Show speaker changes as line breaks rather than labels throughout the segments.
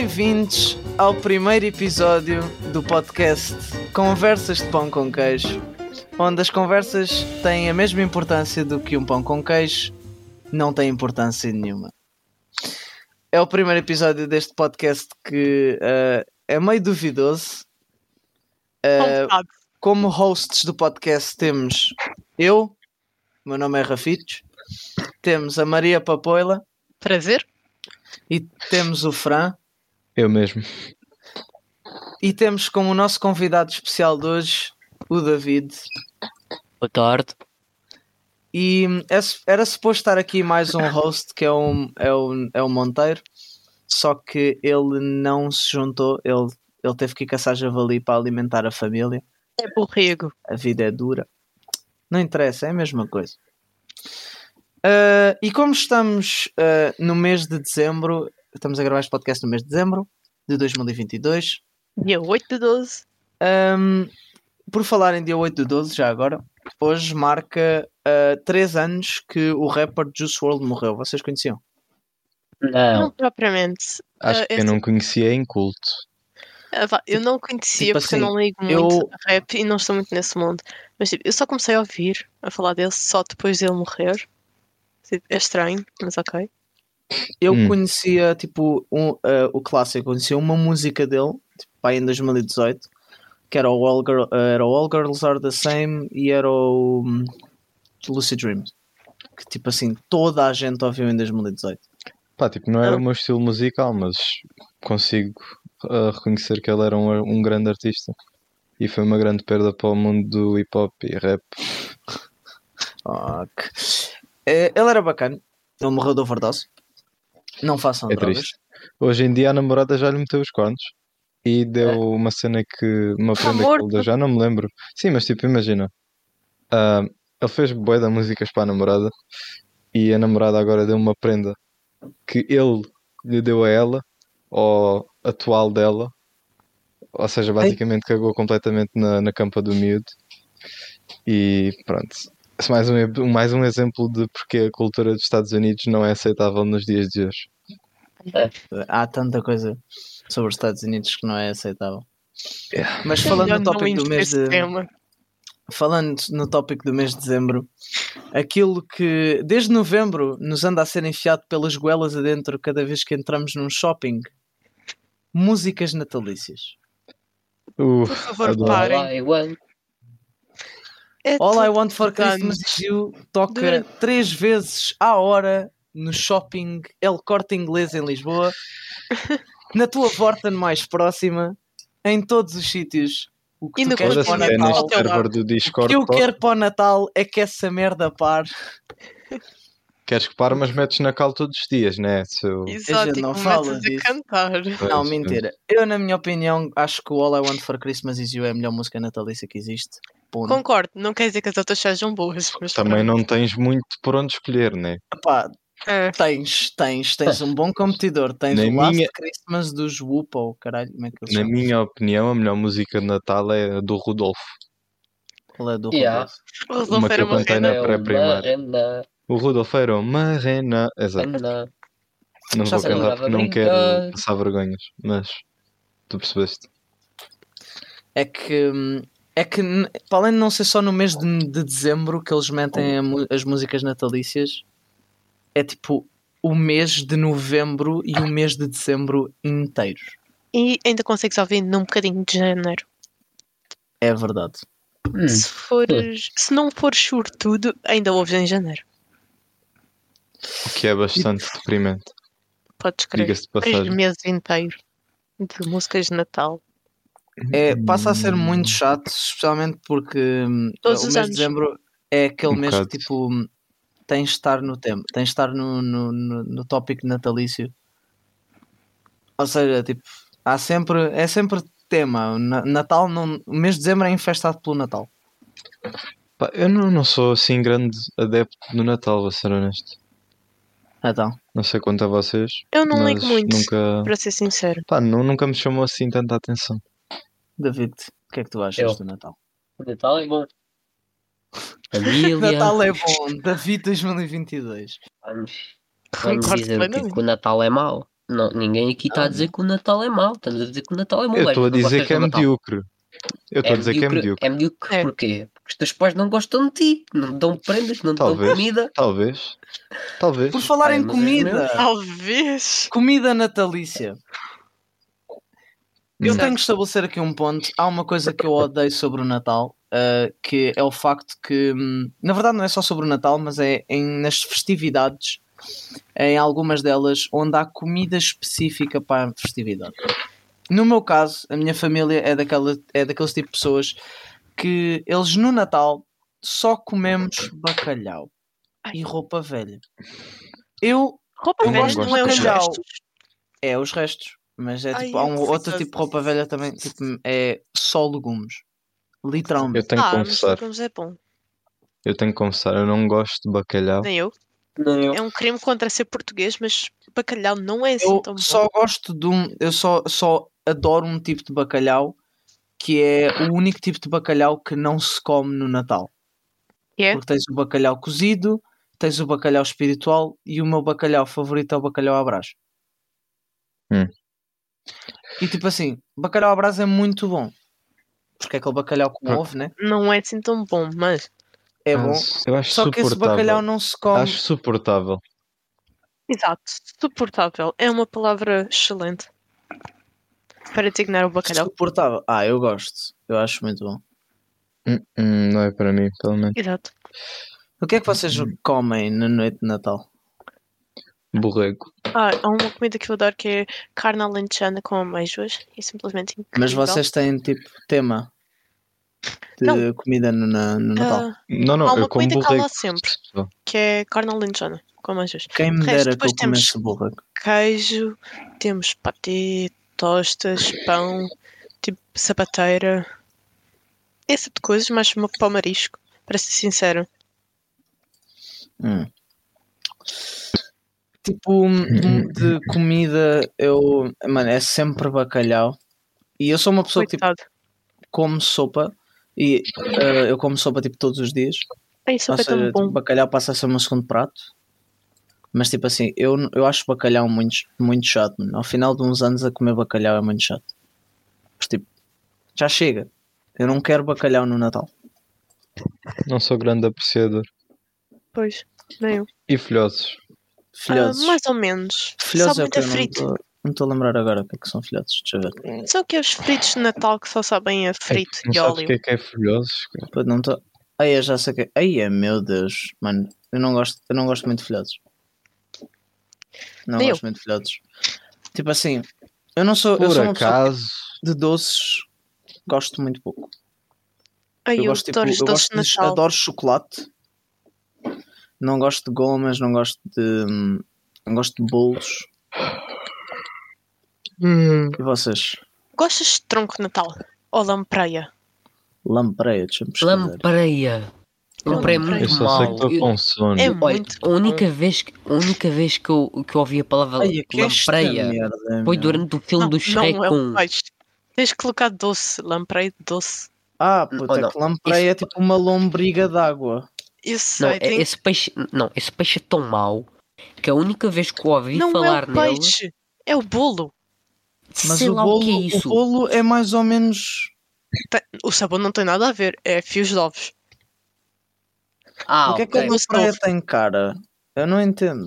Bem-vindos ao primeiro episódio do podcast Conversas de Pão com Queijo, onde as conversas têm a mesma importância do que um pão com queijo não tem importância nenhuma. É o primeiro episódio deste podcast que uh, é meio duvidoso. Uh, como hosts do podcast temos eu, meu nome é Rafitos, temos a Maria Papoila.
Prazer.
E temos o Fran.
Eu mesmo.
E temos como nosso convidado especial de hoje o David.
Boa tarde.
E é era suposto estar aqui mais um host que é o, é o, é o Monteiro, só que ele não se juntou, ele, ele teve que ir caçar javali para alimentar a família.
É borrego.
A vida é dura. Não interessa, é a mesma coisa. Uh, e como estamos uh, no mês de dezembro, estamos a gravar este podcast no mês de dezembro de 2022.
Dia 8 de 12.
Um, por falar em dia 8 de 12, já agora, hoje marca uh, 3 anos que o rapper Juice WRLD morreu. Vocês conheciam?
Não. Não propriamente.
Acho que eu não conhecia em culto.
Eu não conhecia tipo porque assim, eu não ligo muito eu... rap e não estou muito nesse mundo. Mas tipo, eu só comecei a ouvir a falar dele só depois dele morrer. Tipo, é estranho, mas ok.
Eu hum. conhecia tipo um, uh, o clássico, conhecia uma música dele, tipo, em 2018, que era o All, Girl, uh, era o All Girls Are the Same e era o um, Lucid Dreams. Que tipo assim, toda a gente ouviu em 2018.
Pá, tipo, não era o meu estilo musical, mas consigo uh, reconhecer que ele era um, um grande artista. E foi uma grande perda para o mundo do hip hop e rap.
Ok. Ele era bacana. Ele morreu de overdose. Não façam é drogas. Triste.
Hoje em dia a namorada já lhe meteu os cornos e deu é. uma cena que. uma prenda que ele deu, já não me lembro. Sim, mas tipo, imagina. Uh, ele fez boé da músicas para a namorada e a namorada agora deu uma prenda que ele lhe deu a ela, ou atual dela, ou seja, basicamente Ei. cagou completamente na, na campa do miúdo. E pronto, mais um, mais um exemplo de porque a cultura dos Estados Unidos não é aceitável nos dias de hoje.
É. Há tanta coisa sobre os Estados Unidos que não é aceitável. Yeah. Mas falando no tópico do mês de. Tema. Falando no tópico do mês de dezembro, aquilo que desde novembro nos anda a ser enfiado pelas goelas adentro cada vez que entramos num shopping músicas natalícias.
Uh, Por favor, parem.
É All I Want for Christmas is You toca Durante... três vezes à hora no shopping El Corte Inglês em Lisboa, na tua porta mais próxima, em todos os sítios.
O que e tu queres para o Natal,
do Discord,
o que eu quero para o Natal é que essa merda pare.
Queres que pare, mas metes na cal todos os dias, né?
So... Exato, não fala disso. cantar.
Não, mentira. Eu, na minha opinião, acho que o All I Want for Christmas Is You é a melhor música natalícia que existe.
Ponto. Concordo, não quer dizer que as outras sejam boas.
Também pronto. não tens muito por onde escolher, né?
Epá, é. Tens, tens, tens um bom competidor. Tens na o Last minha... Christmas dos Whoop, ou caralho, como é que
Na minha opinião, a melhor música de Natal é a do Rodolfo.
Qual é do
yeah.
Rodolfo?
O Rodolfo era
uma na pré-primária. O Rodolfo era uma rena. Exato. Não vou cantar porque não quero passar vergonhas, mas tu percebeste.
É que hum, é que para além de não ser só no mês de, de dezembro que eles metem as músicas natalícias, é tipo o mês de novembro e o mês de dezembro inteiros.
E ainda consegues ouvir num bocadinho de janeiro.
É verdade.
Hum. Se, fores, se não fores sortudo, ainda ouves em janeiro.
O que é bastante deprimente.
Podes crer. Três meses inteiros de músicas de Natal.
É, passa a ser muito chato, especialmente porque hum, Todos o mês de dezembro é aquele um mês que tipo tens de estar no tempo, tens de estar no, no, no, no tópico natalício. Ou seja, tipo, há sempre, é sempre tema. Natal, não, o mês de dezembro é infestado pelo Natal.
Pá, eu não, não sou assim grande adepto do Natal, vou ser honesto.
Então.
Não sei quanto a vocês.
Eu não ligo muito, nunca... para ser sincero.
Pá, não, nunca me chamou assim tanta atenção.
David, o que é que tu achas eu. do Natal?
O Natal é bom.
Família. Natal é bom. David 2022.
Vamos, vamos dizer que, que o Natal é mau. não, ninguém aqui está a dizer que o Natal é mau. Estamos a dizer que o Natal é mau.
Eu estou a dizer que é medíocre. Eu estou
é
a dizer
medíocre,
que é medíocre.
É medíocre é. porquê? Porque os teus pais não gostam de ti, não te dão prendas, não te dão comida.
Talvez. Talvez.
Por falar em comida. É
talvez.
Comida natalícia. Eu tenho que estabelecer aqui um ponto. Há uma coisa que eu odeio sobre o Natal, uh, que é o facto que, hum, na verdade, não é só sobre o Natal, mas é em, nas festividades, em algumas delas, onde há comida específica para a festividade. No meu caso, a minha família é, daquela, é daqueles tipo de pessoas que eles no Natal só comemos bacalhau e roupa velha. Eu
roupa velha não é os restos.
É os restos, mas é tipo, Ai, há um outro tipo de roupa velha também, tipo, é só legumes. Literalmente.
Eu tenho que ah, confessar. É bom. Eu tenho que confessar, eu não gosto de bacalhau.
Nem eu. Nem eu. É um crime contra ser português, mas bacalhau não é assim
eu
tão bom.
Só gosto de um. Eu só, só adoro um tipo de bacalhau que é o único tipo de bacalhau que não se come no Natal.
Yeah.
Porque tens o bacalhau cozido, tens o bacalhau espiritual e o meu bacalhau favorito é o bacalhau à brás.
Hum.
E tipo assim, bacalhau à brás é muito bom. Porque é aquele bacalhau com ovo, né?
Não é assim tão bom, mas
é bom.
Eu acho
Só que esse bacalhau não se come.
Acho suportável.
Exato, suportável. É uma palavra excelente para designar o bacalhau.
Suportável. Ah, eu gosto. Eu acho muito bom.
Hum, hum, não é para mim, pelo menos.
Exato.
O que é que vocês hum. comem na noite de Natal?
Borrego.
Ah, há uma comida que eu adoro que é carne alentejana com amêijoas. É simplesmente incrível.
Mas vocês têm tipo tema de não. comida no, no Natal? Uh,
não, não,
há uma comida que há lá sempre, que é carne alentejana com amêijoas.
Quem me dera que eu comesse borrego.
Queijo, temos patê, tostas, pão, tipo sapateira, esse tipo de coisas, mais para o marisco, para ser sincero.
Hum. Tipo, de comida, eu. Mano, é sempre bacalhau. E eu sou uma pessoa Coitado. que tipo, como sopa. E uh, eu como sopa tipo todos os dias.
Ai, sopa Ou é seja, tipo,
bacalhau passa a ser o meu segundo prato. Mas tipo assim, eu, eu acho bacalhau muito, muito chato, mano. Ao final de uns anos a comer bacalhau é muito chato. Mas tipo, já chega. Eu não quero bacalhau no Natal.
Não sou grande apreciador.
Pois, nem eu.
E filhotes?
Filhotes.
Uh, mais ou menos.
Filhotes só é muito frito. Não estou a lembrar agora o que é que são filhotes. Deixa eu ver.
Só que é os fritos de Natal que só sabem a frito é, de óleo.
o que é que é filhotes?
Pois não estou. Aí eu já sei que. Aí é, meu Deus, mano. Eu não gosto, eu não gosto muito de filhotes. Não gosto muito de filhotes. Tipo assim, eu não sou.
Por
eu sou
acaso.
de doces, gosto muito pouco.
Ai, eu, eu gosto, tipo, eu gosto de,
adoro chocolate. Não gosto de gomas, não gosto de. Não gosto de bolos.
Hum.
E vocês?
Gostas de tronco de Natal? Ou lampreia?
Lampreia, deixa-me
Lampreia. Lampreia é muito
eu só
mal.
sei que estou com sono.
É muito
a única vez, que, a única vez que, eu, que eu ouvi a palavra Ai, lampreia merda, foi durante o filme não, do Shrek
não, é Tens que colocar doce, lampreia doce.
Ah, puta, oh, que lampreia é tipo uma lombriga d'água.
Isso
não, é, tem... esse peixe, não, esse peixe é tão mau que a única vez que eu ouvi
não
falar
é o peixe,
nele...
é o bolo.
Mas Sei o bolo, o, é o bolo é mais ou menos.
O sabor não tem nada a ver, é fios de ovos.
Ah, Porque okay. é que a lampreia tem cara? Eu não entendo.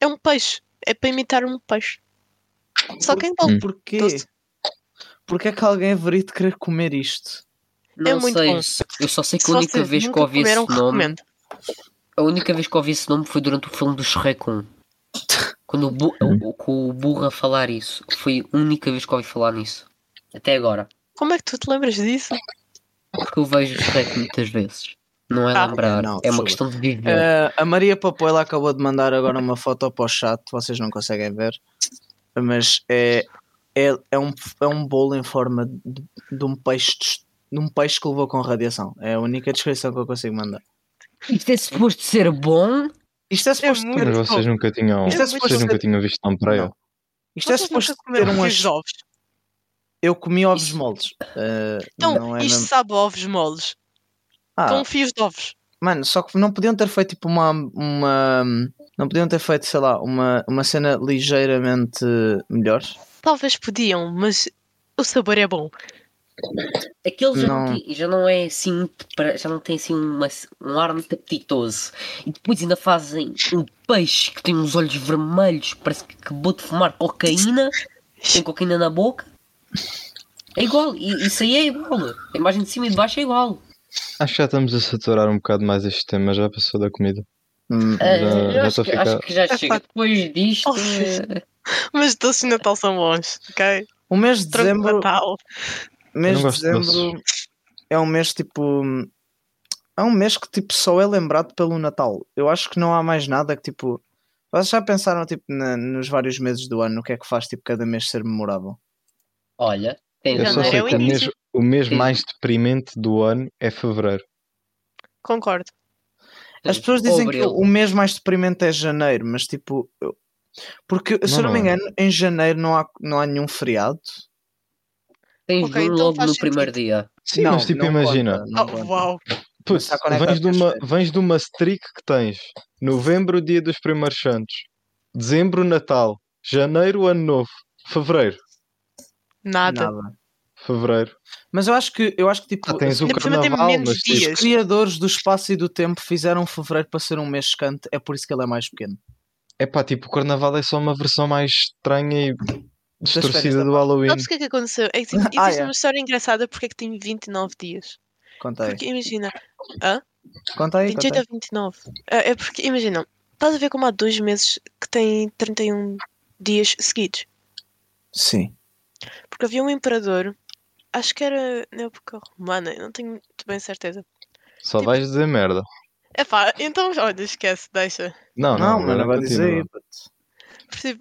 É um peixe, é para imitar um peixe. Só quem
Por, hum. Porquê? Porquê é que alguém haveria de querer comer isto?
Não é muito sei. bom. Eu só sei que a única vez que ouvi esse nome. Recomendo. A única vez que ouvi esse nome foi durante o filme do Shrek 1. Quando o, bu o, o burro a falar isso. Foi a única vez que ouvi falar nisso. Até agora.
Como é que tu te lembras disso?
Porque eu vejo o Shrek muitas vezes. Não é ah, lembrar, não, é uma questão de viver. Uh,
a Maria Papoela acabou de mandar agora uma foto para o chat, vocês não conseguem ver, mas é, é, é, um, é um bolo em forma de, de um peixe de um peixe que levou com radiação. É a única descrição que eu consigo mandar.
Isto é suposto ser bom?
Isto é, é suposto
é Mas vocês nunca tinham, Isto é vocês nunca tinham visto tão praia.
Isto é suposto ter umas ovos. Eu comi ovos moldes. Uh,
então, é isto mesmo... sabe ovos moldes. Ah, Estão fios de ovos.
Mano, só que não podiam ter feito tipo uma, uma, Não podiam ter feito, sei lá, uma, uma cena ligeiramente melhor?
Talvez podiam, mas o sabor é bom.
Aquele já não, já não é assim, já não tem assim uma, um ar muito apetitoso. E depois ainda fazem um peixe que tem uns olhos vermelhos, parece que acabou de fumar cocaína, tem cocaína na boca. É igual, isso aí é igual. A imagem de cima e de baixo é igual.
Acho que já estamos a saturar um bocado mais este tema, já passou da comida.
Hum, uh, já, acho, que, ficar... acho, que, já chega. Depois disto.
Mas doces de Natal são bons, ok?
O mês de dezembro. De Natal. Mês de dezembro é um mês tipo. É um mês que tipo só é lembrado pelo Natal. Eu acho que não há mais nada que tipo. Vocês já pensaram tipo na, nos vários meses do ano o que é que faz tipo cada mês ser memorável?
Olha,
tem eu só sei que mês, o mês mais deprimente do ano é fevereiro.
Concordo.
As pessoas dizem que o mês mais deprimente é janeiro, mas tipo. Porque, se não, eu não me engano, em janeiro não há, não há nenhum feriado.
Tens okay, então logo no primeiro dia.
Sim, não, mas tipo, imagina.
Conta, oh, uau.
Putz, vens, de uma, vens de uma streak que tens novembro, dia dos primeiros santos, dezembro, Natal, janeiro, ano novo, fevereiro.
Nada. Nada.
Fevereiro.
Mas eu acho que eu acho que tipo,
ah, tens o carnaval, mas
dias. os criadores do espaço e do tempo fizeram fevereiro para ser um mês secante, é por isso que ele é mais pequeno.
É pá, tipo, o carnaval é só uma versão mais estranha e distorcida do Halloween.
Sabes o que é que aconteceu? É que tipo, existe ah, é. uma história engraçada porque é que tem 29 dias.
Conta aí.
Porque imagina. Hã?
Conta aí.
28
conta
a 29. É, é porque imagina, estás a ver como há dois meses que tem 31 dias seguidos?
Sim.
Porque havia um imperador, acho que era na época romana, não tenho muito bem certeza.
Só tipo, vais dizer merda.
É pá, então olha, esquece, deixa.
Não, não, não, não vai dizer.
Eh,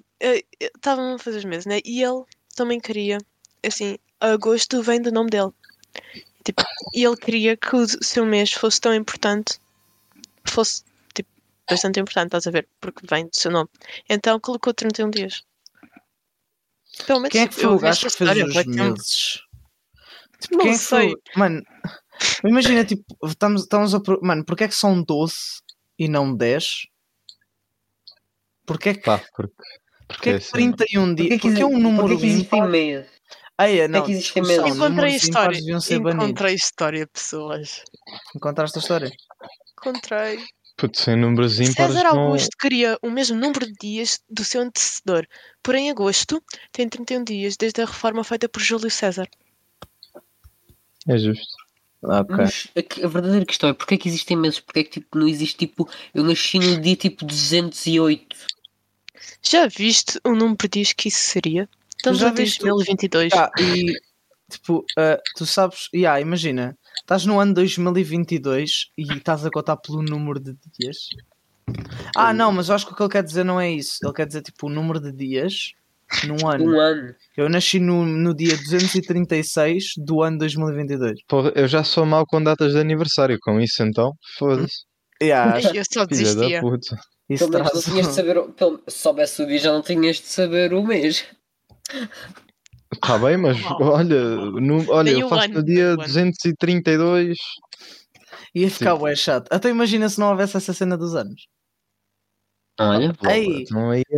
estavam a fazer os meses, né? E ele também queria, assim, agosto vem do nome dele. Tipo, e ele queria que o seu mês fosse tão importante, fosse, tipo, bastante importante, estás a ver? Porque vem do seu nome. Então colocou 31 dias.
Pelo menos, quem é que foi o gajo que fez os meses? Tipo, não quem sei. Foi? Mano, imagina, tipo, estamos, estamos a. Mano, porque é que são 12 e não 10? Porque é que.
Pá, porque,
porque é que 31 dias? Porque, porque é um número
porque ímpar. meio.
Ah, é, não.
É que existem meses.
Encontrei história. Encontrei história, pessoas.
Encontraste a história?
Encontrei.
Putz, sem números ímpares.
César Augusto não... queria o mesmo número de dias do seu antecessor. Porém, agosto tem 31 dias desde a reforma feita por Júlio César.
É justo.
Okay. Mas
a, a, verdadeira questão é porque é que existem meses? Porque é que tipo, não existe tipo. Eu nasci no dia tipo 208.
Já viste o número de dias que isso seria? Estamos já em 2022.
Ah, e tipo, uh, tu sabes, yeah, imagina, estás no ano 2022 e estás a contar pelo número de dias. Ah, não, mas eu acho que o que ele quer dizer não é isso. Ele quer dizer tipo o número de dias num ano.
Um ano.
Eu nasci no, no dia 236 do ano 2022.
Porra, eu já sou mau com datas de aniversário, com isso então, foda-se.
Yeah,
eu só desistia.
Isso pelo menos não tinhas de saber, pelo, se soubesse o dia já não tinhas de saber o mês.
Está bem, mas oh. olha, no, olha eu faço no dia 232.
Ia ficar bem chato. Até imagina se não houvesse essa cena dos anos.
Olha,
Ei,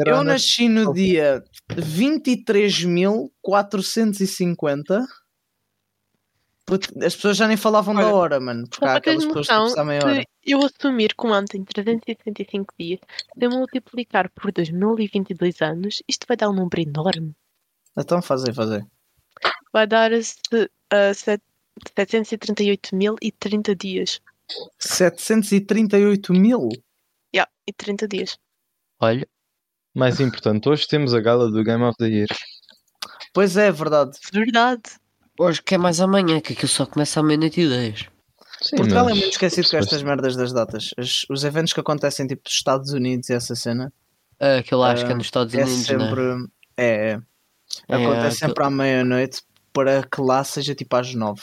eu nasci no dia 23.450. As pessoas já nem falavam Olha, da hora, mano. Porque há aquelas pessoas que sabem a hora.
Eu assumir que um ano tem 365 dias, se eu multiplicar por 2022 anos, isto vai dar um número enorme.
Então fazer, fazer.
Vai dar uh, 738.030 dias.
738 mil?
Yeah, e 30 dias.
Olha, mais importante, hoje temos a gala do Game of the Year.
Pois é, verdade.
Verdade.
Hoje que é mais amanhã, que aquilo só começa à meia-noite e 10.
Sim, Portugal é muito esquecido com estas merdas das datas. Os, os eventos que acontecem tipo nos Estados Unidos e essa cena.
É, aquilo acho uh, que é nos Estados
é
Unidos.
Sempre,
né?
é, é. é Acontece é, sempre à meia-noite para que lá seja tipo às nove.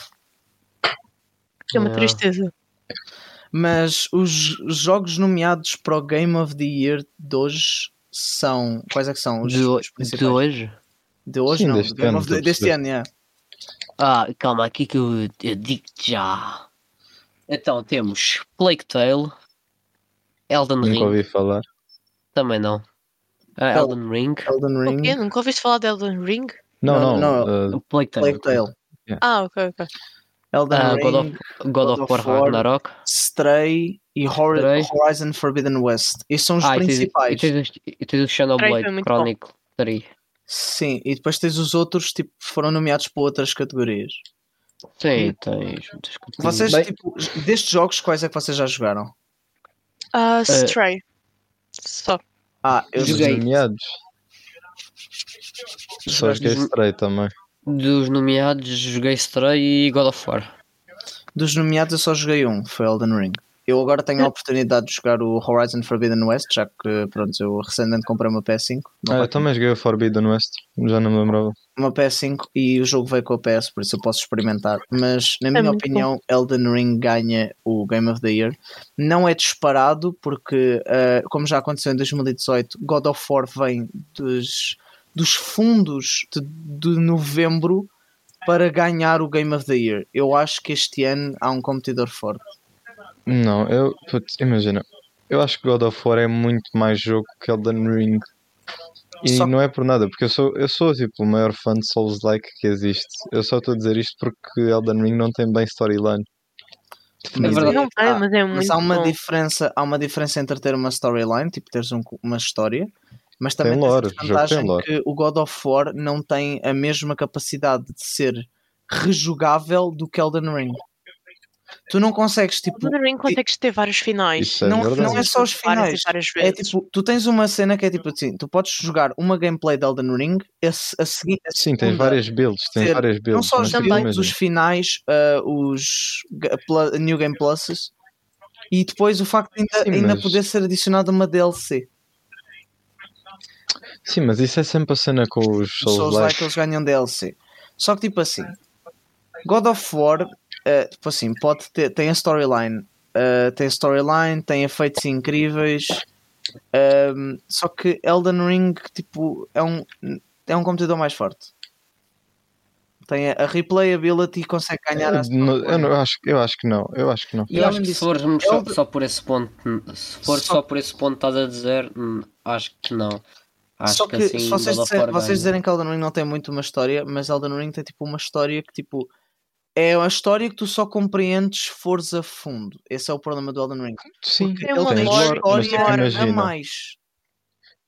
É uma tristeza.
Mas os jogos nomeados para o Game of the Year de hoje são. Quais é que são os,
de,
os principais?
De hoje?
De hoje
Sim,
não,
deste ano,
of the, deste ano, yeah.
Ah, calma, aqui que eu, eu digo já. Então temos Plague Tale, Elden
Nunca
Ring.
ouvi falar.
Também não. Uh, Elden Ring.
Elden Ring.
O quê? Nunca ouviste falar de Elden Ring?
Não, não.
Não,
não.
Uh, Plague Tale.
Plague Tale.
Yeah.
Ah, ok, ok.
Elden
Uh,
Ring,
God of, God of War Ragnarok.
Stray e Hor-
Stray.
Horizon Forbidden West. Esses são os
Ah,
principais.
e tens, e tens o Xenoblade. Chronicle 3.
Sim, e depois tens os outros tipo foram nomeados para outras categorias.
Sim, tens categorias.
Vocês,
Bem-
tipo, destes jogos, quais é que vocês já jogaram?
Ah, Stray. Só.
Ah, eu
Os
Joguei.
nomeados. Só joguei
Dos-
Stray também.
Dos nomeados, joguei Stray e God of War.
Dos nomeados eu só joguei um, foi Elden Ring. Eu agora tenho a oportunidade de jogar o Horizon Forbidden West, já que pronto, eu recentemente comprei uma PS5. Não
Ah, eu também joguei o Forbidden West. Já não me lembrava.
uma PS5 e o jogo veio com a PS, por isso eu posso experimentar. Mas, na minha
É muito
opinião, Elden Ring ganha o Game of the Year. Não é disparado, porque, ah, como já aconteceu em 2018, God of War vem dos, dos fundos de, de novembro para ganhar o Game of the Year. Eu acho que este ano há um competidor forte.
Não, eu. Putz, imagina. Eu acho que God of War é muito mais jogo que Elden Ring. E
Só-
não é por nada, porque eu sou, eu sou tipo o maior fã de Souls-like que existe. Eu só estou a dizer isto porque Elden Ring não tem bem storyline.
Mas
verdade.
Não tem,
ah,
mas é
mas
muito
há uma
bom.
diferença, há uma diferença entre ter uma storyline, tipo teres um- uma história, mas também
Tem
tens
lore,
a
jogo tem
vantagem
lore.
que o God of War não tem a mesma capacidade de ser rejugável do que Elden Ring. Tu não consegues, tipo,
Elden Ring consegues ter vários finais.
É
não,
verdade.
não é só os
Várias
finais.
e várias
É
vezes.
tipo, tu tens uma cena que é tipo assim, tu podes jogar uma gameplay de Elden Ring, a, a seguir a
Sim, tens várias builds, tens várias
não
builds.
só os
mas
também,
builds, os finais, ah, os New Game Pluses e depois o facto de ainda,
Sim,
ainda
mas-
poder ser adicionado uma DLC.
Sim, mas isso é sempre a cena com os
Os Souls like eles ganham DLC. Só que tipo assim, God of War, eh, tipo assim, pode ter, tem a storyline, eh, tem a storyline, tem efeitos incríveis. ehm, só que Elden Ring tipo é um é um competidor mais forte. Tem a, a replayability e consegue ganhar a
Eu, não- eu, não- eu acho, eu acho que não, eu acho que não.
E
Eu acho que se
disso,
formos só,
Elden-
só por esse ponto, se for
Só-
só, por esse ponto estás a dizer, hum, acho que não. Acho
Só
que,
que,
assim
se vocês, vocês dizerem que Elden Ring não tem muito uma história, mas Elden Ring tem tipo uma história que tipo é uma história que tu só compreendes se fores a fundo. Esse é o problema do Elden Ring.
Sim,
ele
uma lore,
mas
história a mais.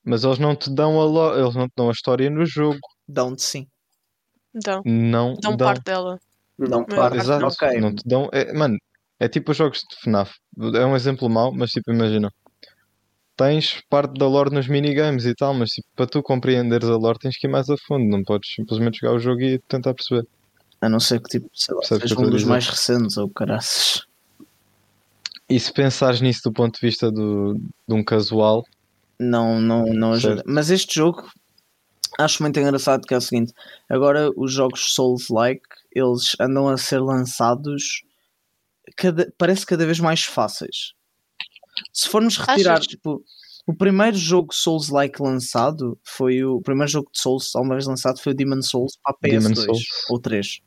Mas eles não te dão a lo... eles não te dão a história no jogo.
Dão-te sim.
Então,
Não
dão
dão.
parte dela.
Dão parte.
Exato,
Ok.
não te dão. É, mano, é tipo os jogos de FNAF. É um exemplo mau, mas tipo, imagina. Tens parte da lore nos minigames e tal, mas tipo, para tu compreenderes a lore tens que ir mais a fundo. Não podes simplesmente jogar o jogo e tentar perceber.
A não ser que tipo, sei lá, seja um dos
dizer?
mais recentes ou caraças.
E se pensares nisso do ponto de vista do, de um casual,
Não, não, não ajuda.
Certo.
Mas este jogo acho muito engraçado que é o seguinte: agora os jogos Souls-like eles andam a ser lançados cada, parece cada vez mais fáceis. Se formos retirar,
Achas?
tipo, o primeiro jogo Souls-like lançado foi o, o primeiro jogo de Souls alguma vez lançado foi o Demon Souls para a PS2
Demon Souls.
ou 3.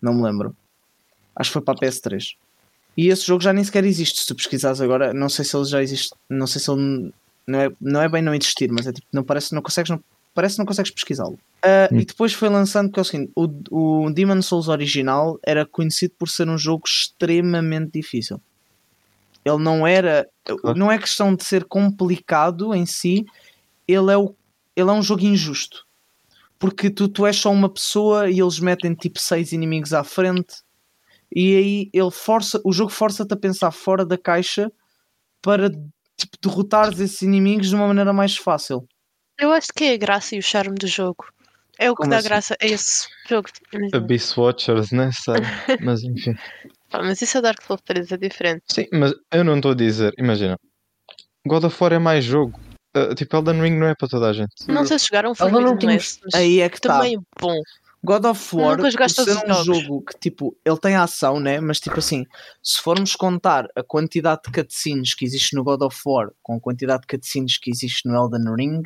Não me lembro. Acho que foi para a PS3. E esse jogo já nem sequer existe. Se tu pesquisares agora, não sei se ele já existe. Não sei se ele não é, não é bem não existir, mas é tipo, não parece, não consegues, não, parece que não consegues pesquisá-lo. Ah,
Hum.
E depois foi lançando que é o seguinte: o, o Demon Souls original era conhecido por ser um jogo extremamente difícil. Ele não era,
Claro.
não é questão de ser complicado em si, ele é, o, ele é um jogo injusto. Porque tu, tu és só uma pessoa e eles metem tipo seis inimigos à frente e aí ele força, o jogo força-te a pensar fora da caixa para tipo, derrotares esses inimigos de uma maneira mais fácil.
Eu acho que é a graça e o charme do jogo. É o que
Como
dá
assim?
graça a esse jogo.
Abyss Watchers, né? Sabe? Mas enfim.
Pá, mas isso é Dark Souls 3, é diferente.
Sim, mas eu não estou a dizer, imagina. God of War é mais jogo. Uh, tipo, Elden Ring não é para toda a gente.
Não sei se jogaram
não
Forbidden
tinha-
mas
Aí é que
também é bom.
God of War,
todos
um
jogos.
jogo que tipo, ele tem ação, né? Mas tipo assim, se formos contar a quantidade de cutscenes que existe no God of War com a quantidade de cutscenes que existe no Elden Ring,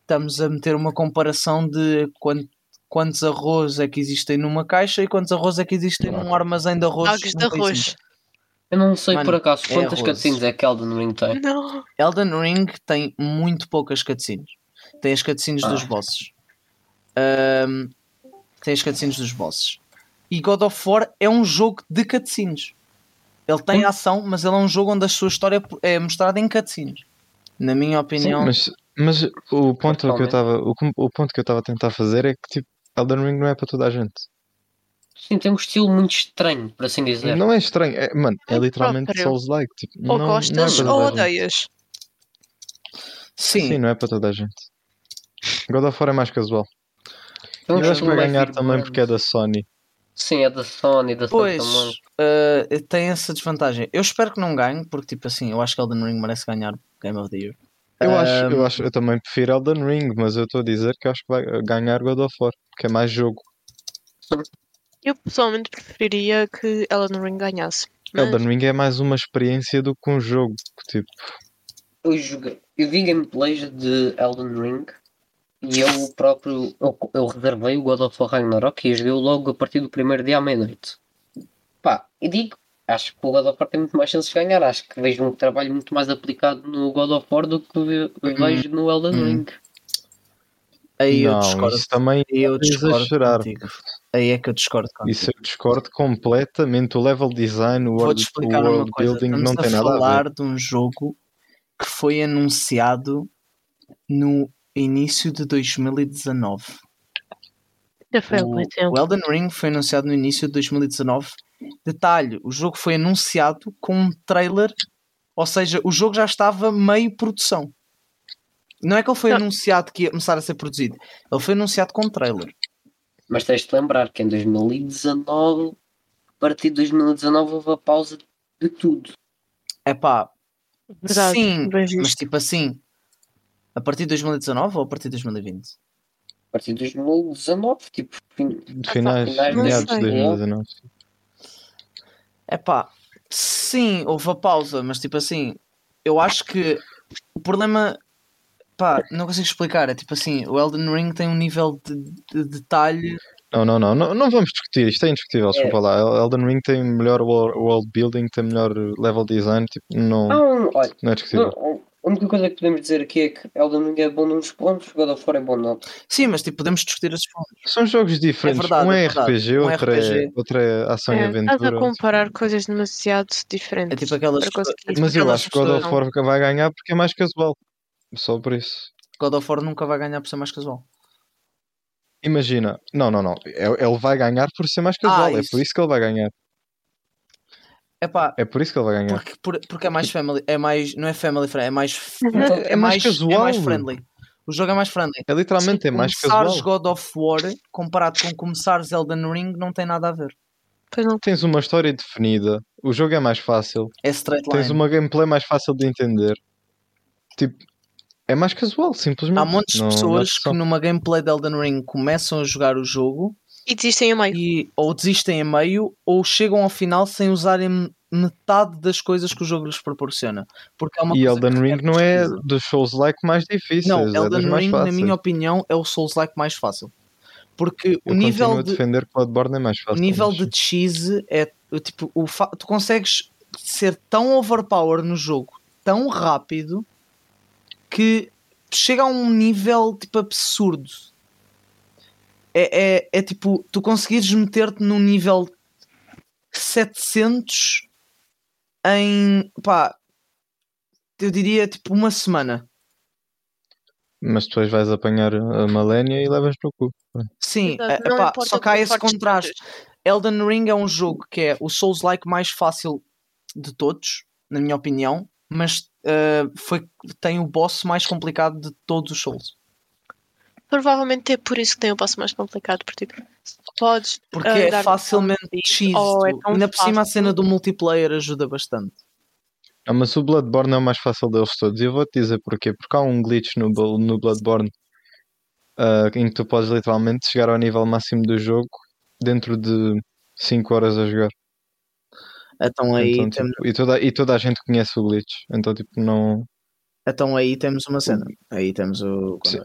estamos a meter uma comparação de quant- quantos arroz é que existem numa caixa e quantos arroz é que existem num armazém de arroz.
Jogos de arroz.
Eu não sei Mano, por acaso é quantas cutscenes é que Elden Ring tem.
Não.
Elden Ring tem muito poucas cutscenes. Tem as cutscenes ah. dos bosses. Um, tem as cutscenes dos bosses. E God of War é um jogo de cutscenes. Ele tem hum? ação, mas ele é um jogo onde a sua história é mostrada em cutscenes. Na minha opinião.
Sim, mas, mas o ponto que eu estava o, o ponto que eu estava a tentar fazer é que tipo, Elden Ring não é para toda a gente.
Sim, tem um estilo muito estranho, por assim dizer.
Não é estranho, é, mano, é, é literalmente Souls-like. Tipo,
ou
não,
gostas
não é
ou odeias.
Sim.
Sim, não é para toda a gente. God of War é mais casual. Eu acho que vai ganhar também porque é da Sony.
Sim, é da Sony, da
Sony também. Uh, tem essa desvantagem. Eu espero que não ganhe, porque tipo assim, eu acho que Elden Ring merece ganhar Game of the Year.
Eu, um... acho, eu acho, eu também prefiro Elden Ring, mas eu estou a dizer que acho que vai ganhar God of War, porque é mais jogo.
Eu pessoalmente preferiria que Elden Ring ganhasse. Mas...
Elden Ring é mais uma experiência do que um jogo. Tipo...
Eu, joguei, eu vi gameplays de Elden Ring e eu próprio eu, eu reservei o God of War Ragnarok e joguei logo a partir do primeiro dia à meia-noite. Pá, e digo, acho que o God of War tem muito mais chances de ganhar. Acho que vejo um trabalho muito mais aplicado no God of War do que hum. vejo no Elden hum.
Aí eu discordo.
Isso também
eu é discordo contigo. Aí é que eu discordo contigo.
Isso eu discordo completamente. O level design, o world, o world building não tem nada a ver.
falar de um jogo que foi anunciado no início de 2019. Já foi o, o Elden Ring foi anunciado no início de 2019. Detalhe, o jogo foi anunciado com um trailer, ou seja, o jogo já estava meio produção. Não é que ele foi não. anunciado que ia começar a ser produzido, ele foi anunciado com um trailer.
Mas tens de lembrar que em 2019, a partir de 2019, houve a pausa de tudo.
É pá, sim, mas tipo assim, a partir de 2019 ou a partir de 2020?
A partir de 2019, tipo,
fin... finais, finais meados de 2019.
É pá, sim, houve a pausa, mas tipo assim, eu acho que o problema, pá, não consigo explicar. É tipo assim, o Elden Ring tem um nível de, de detalhe
não, não, não, não, não vamos discutir, isto é indiscutível, desculpa é. lá. Elden Ring tem melhor world building, tem melhor level design, tipo, não, não, olha, não é discutível. Não,
a única coisa que podemos dizer aqui é que Elden Ring é bom nos pontos, God of War é bom não.
Sim, mas tipo, podemos discutir esses pontos.
São jogos diferentes. É verdade, um é, é RPG, um outro, RPG. É, outro é ação é, e aventura.
Estás a comparar coisas demasiado diferentes.
É tipo aquelas
coisas. Mas eu acho que God of War vai ganhar porque é mais casual. Só por isso.
God of War nunca vai ganhar por ser mais casual.
Imagina, não, não, não. É, ele vai ganhar por ser mais casual. Ah, é por isso que ele vai ganhar.
Epá,
é por isso que ele vai ganhar.
Porque, porque é mais family, é mais, não é family friendly, é mais, é, é mais, casual. É mais friendly. O jogo é mais friendly.
É literalmente Sim, é mais casual.
Começares God of War comparado com começares Elden Ring não tem nada a ver.
Tens uma história definida, o jogo é mais fácil.
É straight
line. Tens uma gameplay mais fácil de entender. Tipo, é mais casual, simplesmente.
Há muitas não, pessoas não que numa gameplay de Elden Ring começam a jogar o jogo
e desistem a meio.
E, ou desistem a meio ou chegam ao final sem usarem metade das coisas que o jogo lhes proporciona. Porque é uma
e Elden Ring não é dos Souls-like mais difíceis. Não, é Elden Ring, na
minha opinião, é o Souls-like mais fácil. Porque Eu o nível de.
defender que Bloodborne é mais fácil.
O nível mas... de cheese é tipo. O fa... Tu consegues ser tão overpower no jogo, tão rápido, que chega a um nível tipo absurdo é, é, é tipo, tu conseguires meter-te num nível 700 em, pá, eu diria tipo uma semana.
Mas depois vais apanhar a Malénia e levas para o cu.
Sim, é, pá, só que há esse contraste. Elden Ring é um jogo que é o Souls-like mais fácil de todos, na minha opinião, mas uh, foi, tem o boss mais complicado de todos os Souls.
Provavelmente é por isso que tem o passo mais complicado, porque tipo, podes.
Porque uh, é facilmente cheese. É Ainda por cima a cena do multiplayer ajuda bastante.
Ah, mas o Bloodborne é o mais fácil deles todos. E eu vou-te dizer porquê. Porque há um glitch no, no Bloodborne uh, em que tu podes literalmente chegar ao nível máximo do jogo dentro de 5 horas a jogar.
Então aí então, tipo, temos...
e, toda, e toda a gente conhece o glitch. Então tipo não.
Então aí temos uma cena. Aí temos o.
Sim,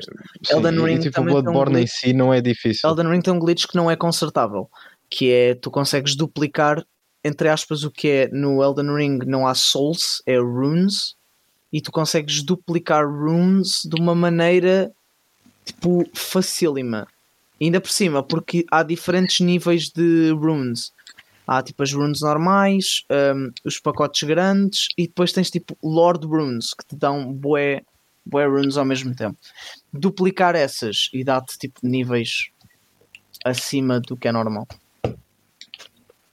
Elden sim. Ring. E, tipo, o Bloodborne um em si não é difícil.
Elden Ring tem um glitch que não é consertável. Que é tu consegues duplicar entre aspas, o que é no Elden Ring não há souls, é runes, e tu consegues duplicar runes de uma maneira tipo facílima. Ainda por cima, porque há diferentes níveis de runes. Há tipo as runes normais, um, os pacotes grandes e depois tens tipo Lord Runes que te dão bué, bué runes ao mesmo tempo. Duplicar essas e dá-te tipo níveis acima do que é normal.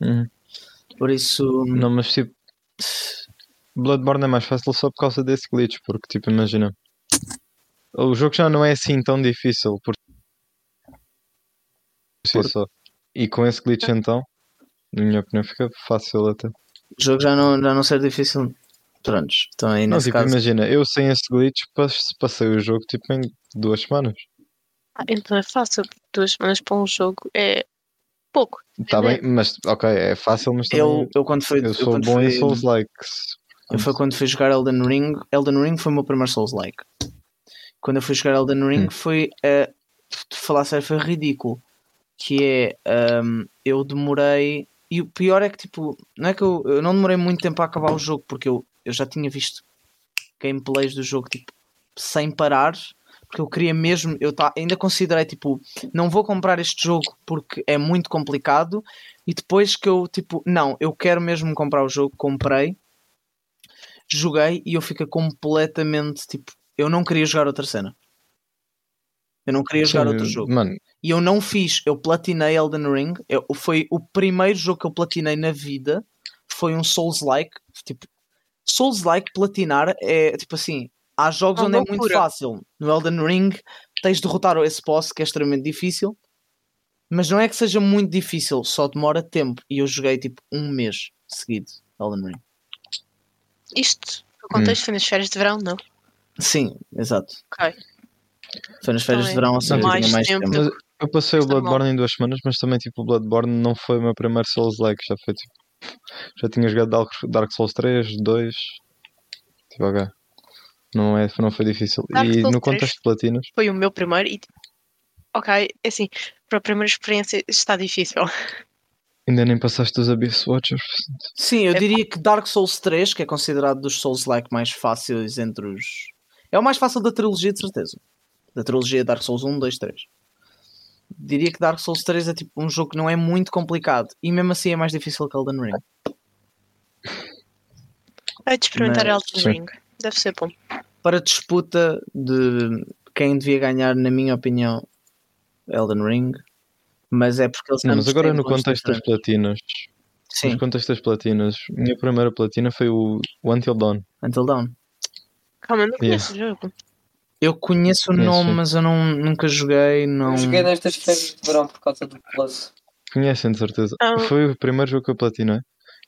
Uhum.
Por isso.
Não, mas tipo. Bloodborne é mais fácil só por causa desse glitch, porque tipo, imagina. O jogo já não é assim tão difícil por si só. E com esse glitch então, na minha opinião, fica fácil até.
O jogo já não, já não ser difícil. Prontos, então aí
Não, tipo,
caso.
imagina, eu sem esse glitch pas- passei o jogo tipo em duas semanas.
Ah, então é fácil, duas semanas para um jogo é pouco.
Tá
É.
bem, mas ok, é fácil, mas também
Eu, eu quando fui.
eu
eu
sou
quando
bom em
fui-
Souls Likes.
Eu foi quando fui jogar Elden Ring. Elden Ring foi o meu primeiro Souls-like. Quando eu fui jogar Elden Ring
Hum.
foi. Uh, falar sério, foi ridículo. Que é. um, eu demorei. E o pior é que, tipo, não é que eu, eu não demorei muito tempo a acabar o jogo, porque eu, eu já tinha visto gameplays do jogo, tipo, sem parar. Porque eu queria mesmo. Eu tá, ainda considerei, tipo, não vou comprar este jogo porque é muito complicado. E depois que eu, tipo, não, eu quero mesmo comprar o jogo, comprei joguei e eu fiquei completamente tipo. Eu não queria jogar outra cena. Eu não queria jogar
Sim,
outro jogo.
Mano,
E eu não fiz. Eu platinei Elden Ring. Eu, foi o primeiro jogo que eu platinei na vida. Foi um Souls-like. Tipo, Souls-like platinar é tipo assim. Há jogos onde é muito fácil. No Elden Ring tens de derrotar esse boss que é extremamente difícil. Mas não é que seja muito difícil, só demora tempo. E eu joguei tipo um mês seguido Elden Ring.
Isto, no contexto, foi nas férias de verão, não?
Sim, exato.
Ok.
Foi nas férias de verão, ou seja,
mais
tinha mais
tempo.
tempo.
eu passei o
mal.
Bloodborne em duas semanas, mas também tipo o Bloodborne não foi o meu primeiro Souls Like, já foi tipo. Já tinha jogado Dark, Souls 3, 2. Tipo, ok. Não, é, não foi difícil.
Dark
e
Souls
no
3?
contexto de platinas,
Foi o meu primeiro e. Ok, é assim, para a primeira experiência está difícil.
ainda nem passaste os Abyss Watchers.
Sim, eu
É-
diria que Dark Souls 3, que é considerado dos Souls-like mais fáceis entre os. É o mais fácil da trilogia, de certeza. Da trilogia Dark Souls 1, 2, 3. Diria que Dark Souls 3 é tipo um jogo que não é muito complicado e mesmo assim é mais difícil que Elden Ring.
Hei de experimentar
Mas-
Elden
sim.
Ring. Deve ser bom.
Para disputa de quem devia ganhar, na minha opinião, Elden Ring. Mas é porque eles
Não, mas agora no contexto das platinas,
Sim,
no contexto das platinas, minha primeira platina foi o, o Until Dawn.
Until Dawn.
Calma, eu não
Yeah.
conheço o jogo.
Eu conheço o nome, mas eu não, nunca joguei. Não...
Eu joguei nestas férias de verão por causa do Plus.
Conhecem de certeza.
Ah.
Foi o primeiro jogo que eu platinei.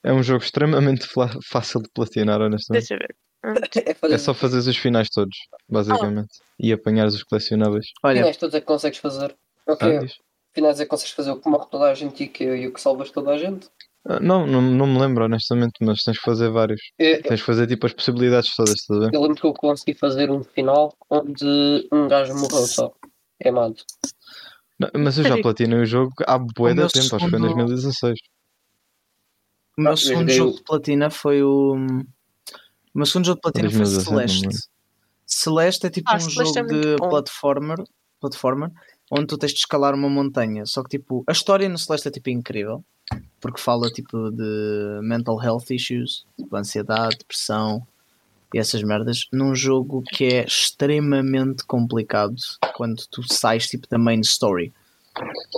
É um jogo extremamente fácil de platinar, honestamente.
Deixa eu ver.
É, fazer
É só fazer os finais todos, basicamente. E apanhar os colecionáveis.
Olha,
finais todos é que consegues fazer.
Ah,
Ok,
diz.
finais é que consegues fazer o que morre toda a gente e, que, e o que salvas toda a gente.
Ah, não, não, não me lembro, honestamente, mas tens que fazer vários.
Eu,
Tens que fazer tipo as possibilidades todas, estás a ver?
eu lembro que eu consegui fazer um final onde um gajo morreu só. Queimado.
Não, mas eu já platinei o jogo há bué
O
de tempo, acho que foi em
segundo-
2016.
O meu
eu
segundo jogo de platina foi o. O meu segundo jogo de platina foi
2017, não me
Celeste. Celeste é tipo
Ah,
um
Celeste é
jogo
muito
de
bom.
platformer, platformer onde tu tens de escalar uma montanha. Só que tipo, a história no Celeste é tipo incrível. Porque fala tipo de mental health issues, tipo ansiedade, depressão e essas merdas, num jogo que é extremamente complicado quando tu sais tipo da main story.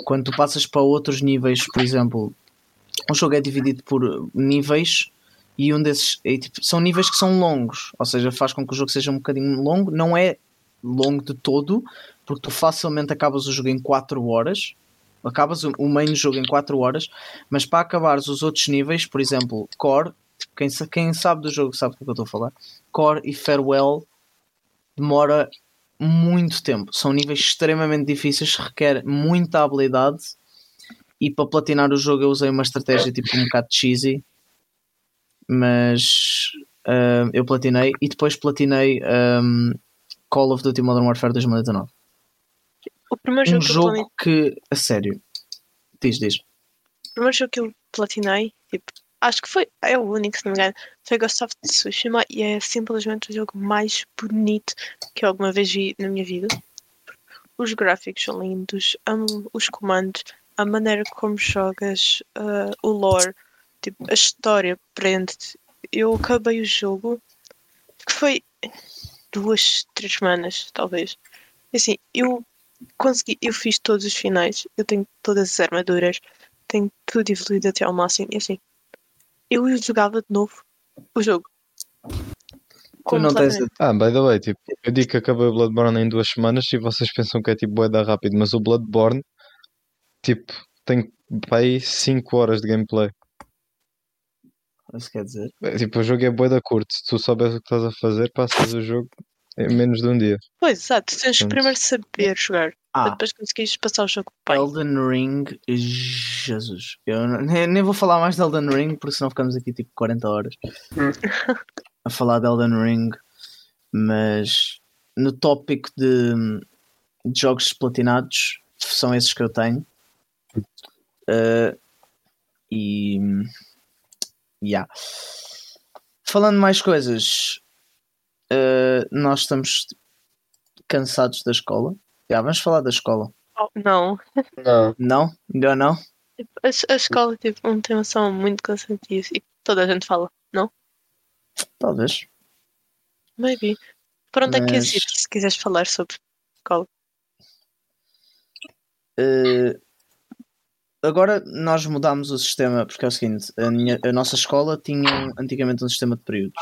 Quando tu passas para outros níveis, por exemplo, o jogo é dividido por níveis e um desses é, tipo, são níveis que são longos, ou seja, faz com que o jogo seja um bocadinho longo, não é longo de todo, porque tu facilmente acabas o jogo em 4 horas, acabas o main jogo em 4 horas, mas para acabares os outros níveis, por exemplo, Core, quem, quem sabe do jogo sabe do que eu estou a falar, Core e Farewell demora muito tempo, são níveis extremamente difíceis, requer muita habilidade e para platinar o jogo eu usei uma estratégia tipo um bocado cheesy, mas ah, eu platinei e depois platinei ahm, Call of Duty Modern Warfare 2019.
O primeiro
Um
jogo, que eu
jogo
platinei,
que, a sério, diz, diz.
o primeiro jogo que eu platinei, tipo, acho que foi, é o único, se não me engano, foi Ghost of Tsushima e é simplesmente o jogo mais bonito que eu alguma vez vi na minha vida. Os gráficos são lindos, amo os comandos, a maneira como jogas, uh, o lore, tipo, a história prende -te. Eu acabei o jogo, que foi duas, três semanas, talvez. Assim, eu consegui, eu fiz todos os finais, eu tenho todas as armaduras, tenho tudo evoluído até ao máximo. E assim, eu jogava de novo o jogo.
Tu não tens... Ah, by the way, tipo, eu digo que acabei o Bloodborne em duas semanas e vocês pensam que é tipo boeda rápido, mas o Bloodborne, tipo, tem aí 5 horas de gameplay.
Isso quer dizer?
É, tipo, o jogo é boeda curto. Se tu souberes o que estás a fazer, passas o jogo em menos de um dia.
Pois, exato. Tens que primeiro saber jogar. Ah. Depois conseguires passar o jogo
pai. Elden Ring, Jesus. Eu nem, nem, vou falar mais de Elden Ring, porque senão ficamos aqui tipo 40 horas a falar de Elden Ring. Mas no tópico de, de jogos platinados, são esses que eu tenho. Uh, e. Yeah. Falando mais coisas, uh, nós estamos cansados da escola. Já, vamos falar da escola.
Oh, não.
Não.
Não? Ainda não?
A, a escola tipo, um tema só muito cansativo e toda a gente fala, não?
Talvez.
Maybe. Para onde Mas... é que queres ir se quiseres falar sobre escola?
Uh, agora nós mudámos o sistema porque é o seguinte: a, minha, a nossa escola tinha antigamente um sistema de períodos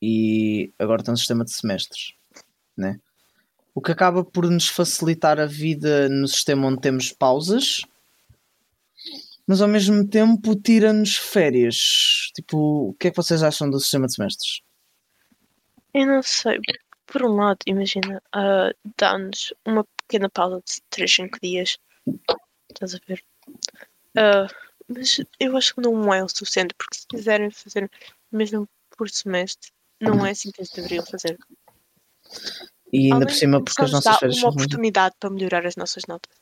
e agora tem um sistema de semestres, né? o que acaba por nos facilitar a vida no sistema onde temos pausas, mas ao mesmo tempo tira-nos férias. Tipo, o que é que vocês acham do sistema de semestres?
Eu não sei. Por um lado, imagina, uh, dá-nos uma pequena pausa de 3, 5 dias. Estás a ver? Uh, mas eu acho que não é o suficiente, porque se quiserem fazer mesmo por semestre, não é assim que eles deveriam fazer.
E ainda por cima, porque as nossas férias
uma oportunidade para melhorar as nossas notas.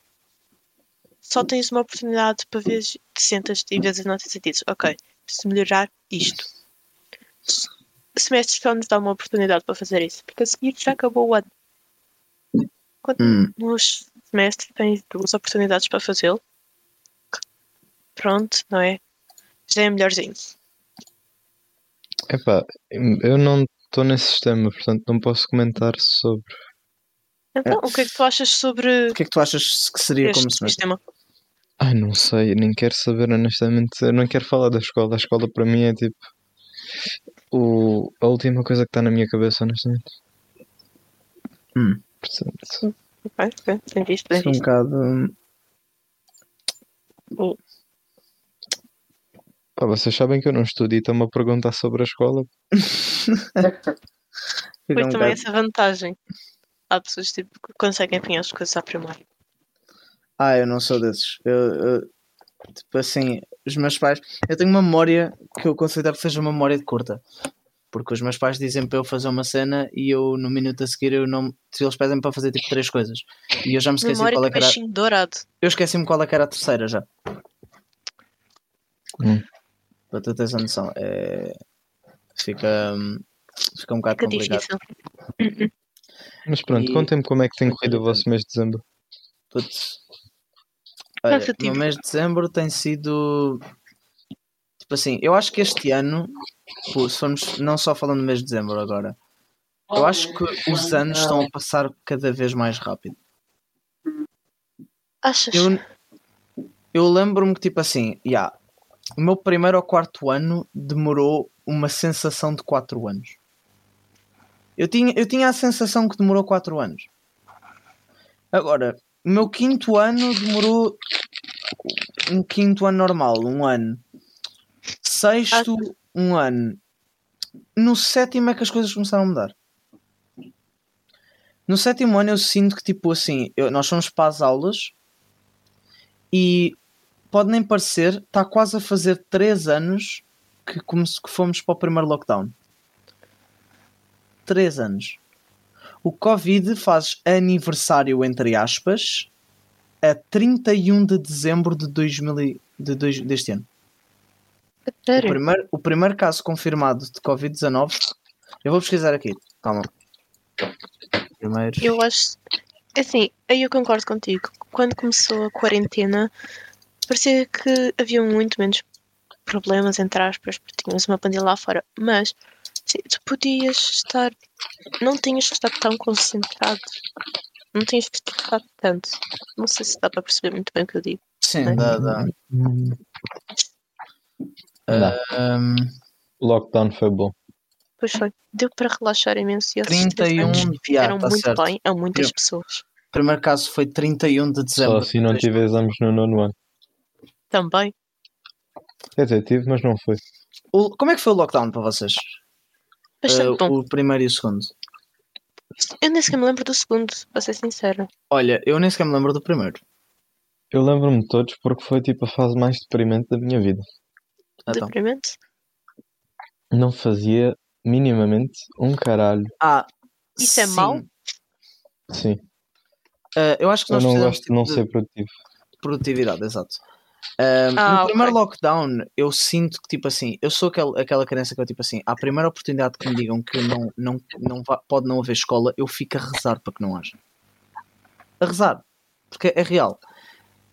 Só tens uma oportunidade para ver, te sentas e vês as notas e dizes, ok, preciso melhorar isto. Semestres só nos dá uma oportunidade para fazer isso, porque a seguir já acabou o ano. Quando hum. nos semestres tens duas oportunidades para fazê-lo, pronto, não é? Já é melhorzinho.
Epá, eu não estou nesse sistema, portanto não posso comentar sobre.
Então, o que é que tu achas sobre.
O que é que tu achas que seria como sistema?
Ai, não sei, nem quero saber honestamente. Eu não quero falar da escola. A escola para mim é tipo. O, a última coisa que está na minha cabeça, honestamente.
Hum.
Portanto.
Ok, ok. Bem visto.
um bocado.
Oh.
Pá, vocês sabem que eu não estudo e estão-me a perguntar sobre a escola.
Foi um também essa vantagem. Há pessoas tipo, que conseguem apanhar as coisas à primeira.
Ah, eu não sou desses. Eu, eu, tipo assim, os meus pais. Eu tenho uma memória que eu considero que seja uma memória de curta. Porque os meus pais dizem para eu fazer uma cena e eu no minuto a seguir eu não. Se eles pedem para fazer tipo três coisas. E eu já me esqueci
memória
qual é
que era. Dourado.
Eu esqueci-me qual é que era a terceira já.
Hum
para tu teres a noção. É... Fica, fica um bocado fica complicado.
Difícil.
Mas pronto, e... contem-me como é que tem corrido o vosso mês de dezembro.
Putz. Olha, no mês de dezembro tem sido. Tipo assim, eu acho que este ano, se formos não só falando do mês de dezembro agora, eu acho que os anos estão a passar cada vez mais rápido.
Achas?
Eu, eu lembro-me que, tipo assim, yeah, o meu primeiro ou quarto ano demorou uma sensação de 4 anos. Eu tinha, eu tinha a sensação que demorou 4 anos. Agora, o meu quinto ano demorou um quinto ano normal, um ano. Sexto, um ano. No sétimo é que as coisas começaram a mudar. No sétimo ano eu sinto que, tipo assim, eu, nós fomos para as aulas e pode nem parecer, está quase a fazer 3 anos que, como se, que fomos para o primeiro lockdown. 3 anos. O Covid faz aniversário, entre aspas, a 31 de dezembro de 2000, de dois, deste ano. O primeiro, o primeiro caso confirmado de Covid-19. Eu vou pesquisar aqui. Calma.
Primeiro. Eu acho. Assim, aí eu concordo contigo. Quando começou a quarentena, parecia que havia muito menos problemas, entre aspas, porque tínhamos uma pandemia lá fora. Mas sim, tu podias estar. Não tinhas que estar tão concentrado. Não tinhas que estar tanto. Não sei se dá para perceber muito bem o que eu digo.
Sim, né? dá, dá.
Um... Lockdown foi bom.
Pois foi. Deu para relaxar imenso. E
31 de
Eram
tá
muito
certo.
bem a muitas pessoas.
O primeiro caso foi 31 de dezembro.
Só se não tive exames no nono ano.
Também.
Quer dizer, tive, mas não foi.
O, como é que foi o lockdown para vocês?
Bastante
Uh,
bom.
o primeiro e o segundo.
Eu nem sequer me lembro do segundo, para ser sincera.
Olha, eu nem sequer me lembro do primeiro.
Eu lembro-me de todos porque foi tipo a fase mais deprimente da minha vida.
Então.
Deprimente.
Não fazia minimamente um caralho.
Ah,
Isso é
sim.
mau?
Sim.
Uh, eu acho que
Eu
nós
não
fizemos
gosto de não
tipo
ser produtivo.
produtividade, exato. Um,
Ah,
no primeiro
ok.
lockdown, eu sinto que, tipo assim, eu sou aquele, aquela criança que eu, tipo assim, à primeira oportunidade que me digam que não, não, não va- pode não haver escola, eu fico a rezar para que não haja. A rezar. Porque é real.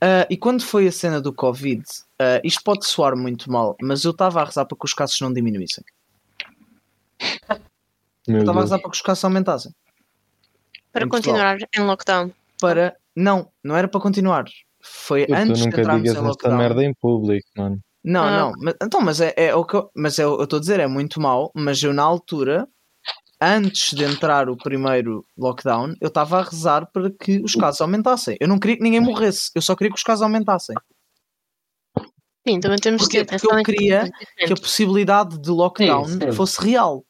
Ah, e quando foi a cena do Covid, ah, isto pode soar muito mal, mas eu estava a rezar para que os casos não diminuíssem.
Meu
Eu estava a rezar para que os casos aumentassem.
Para
Em Portugal.
continuar em lockdown.
Para. Não, não era para continuar. Foi
Tu
antes de
nunca
entrarmos
digas
em
esta
lockdown.
merda em público, mano.
Não,
Ah.
não. Mas, então, mas é, é o que eu, mas é, eu estou a dizer, é muito mau, mas eu na altura, antes de entrar o primeiro lockdown, eu estava a rezar para que os casos aumentassem. Eu não queria que ninguém morresse, eu só queria que os casos aumentassem.
Sim, também temos
Porquê?
que
Porque eu queria Que a
diferentes.
possibilidade de lockdown
Sim, sim.
fosse real.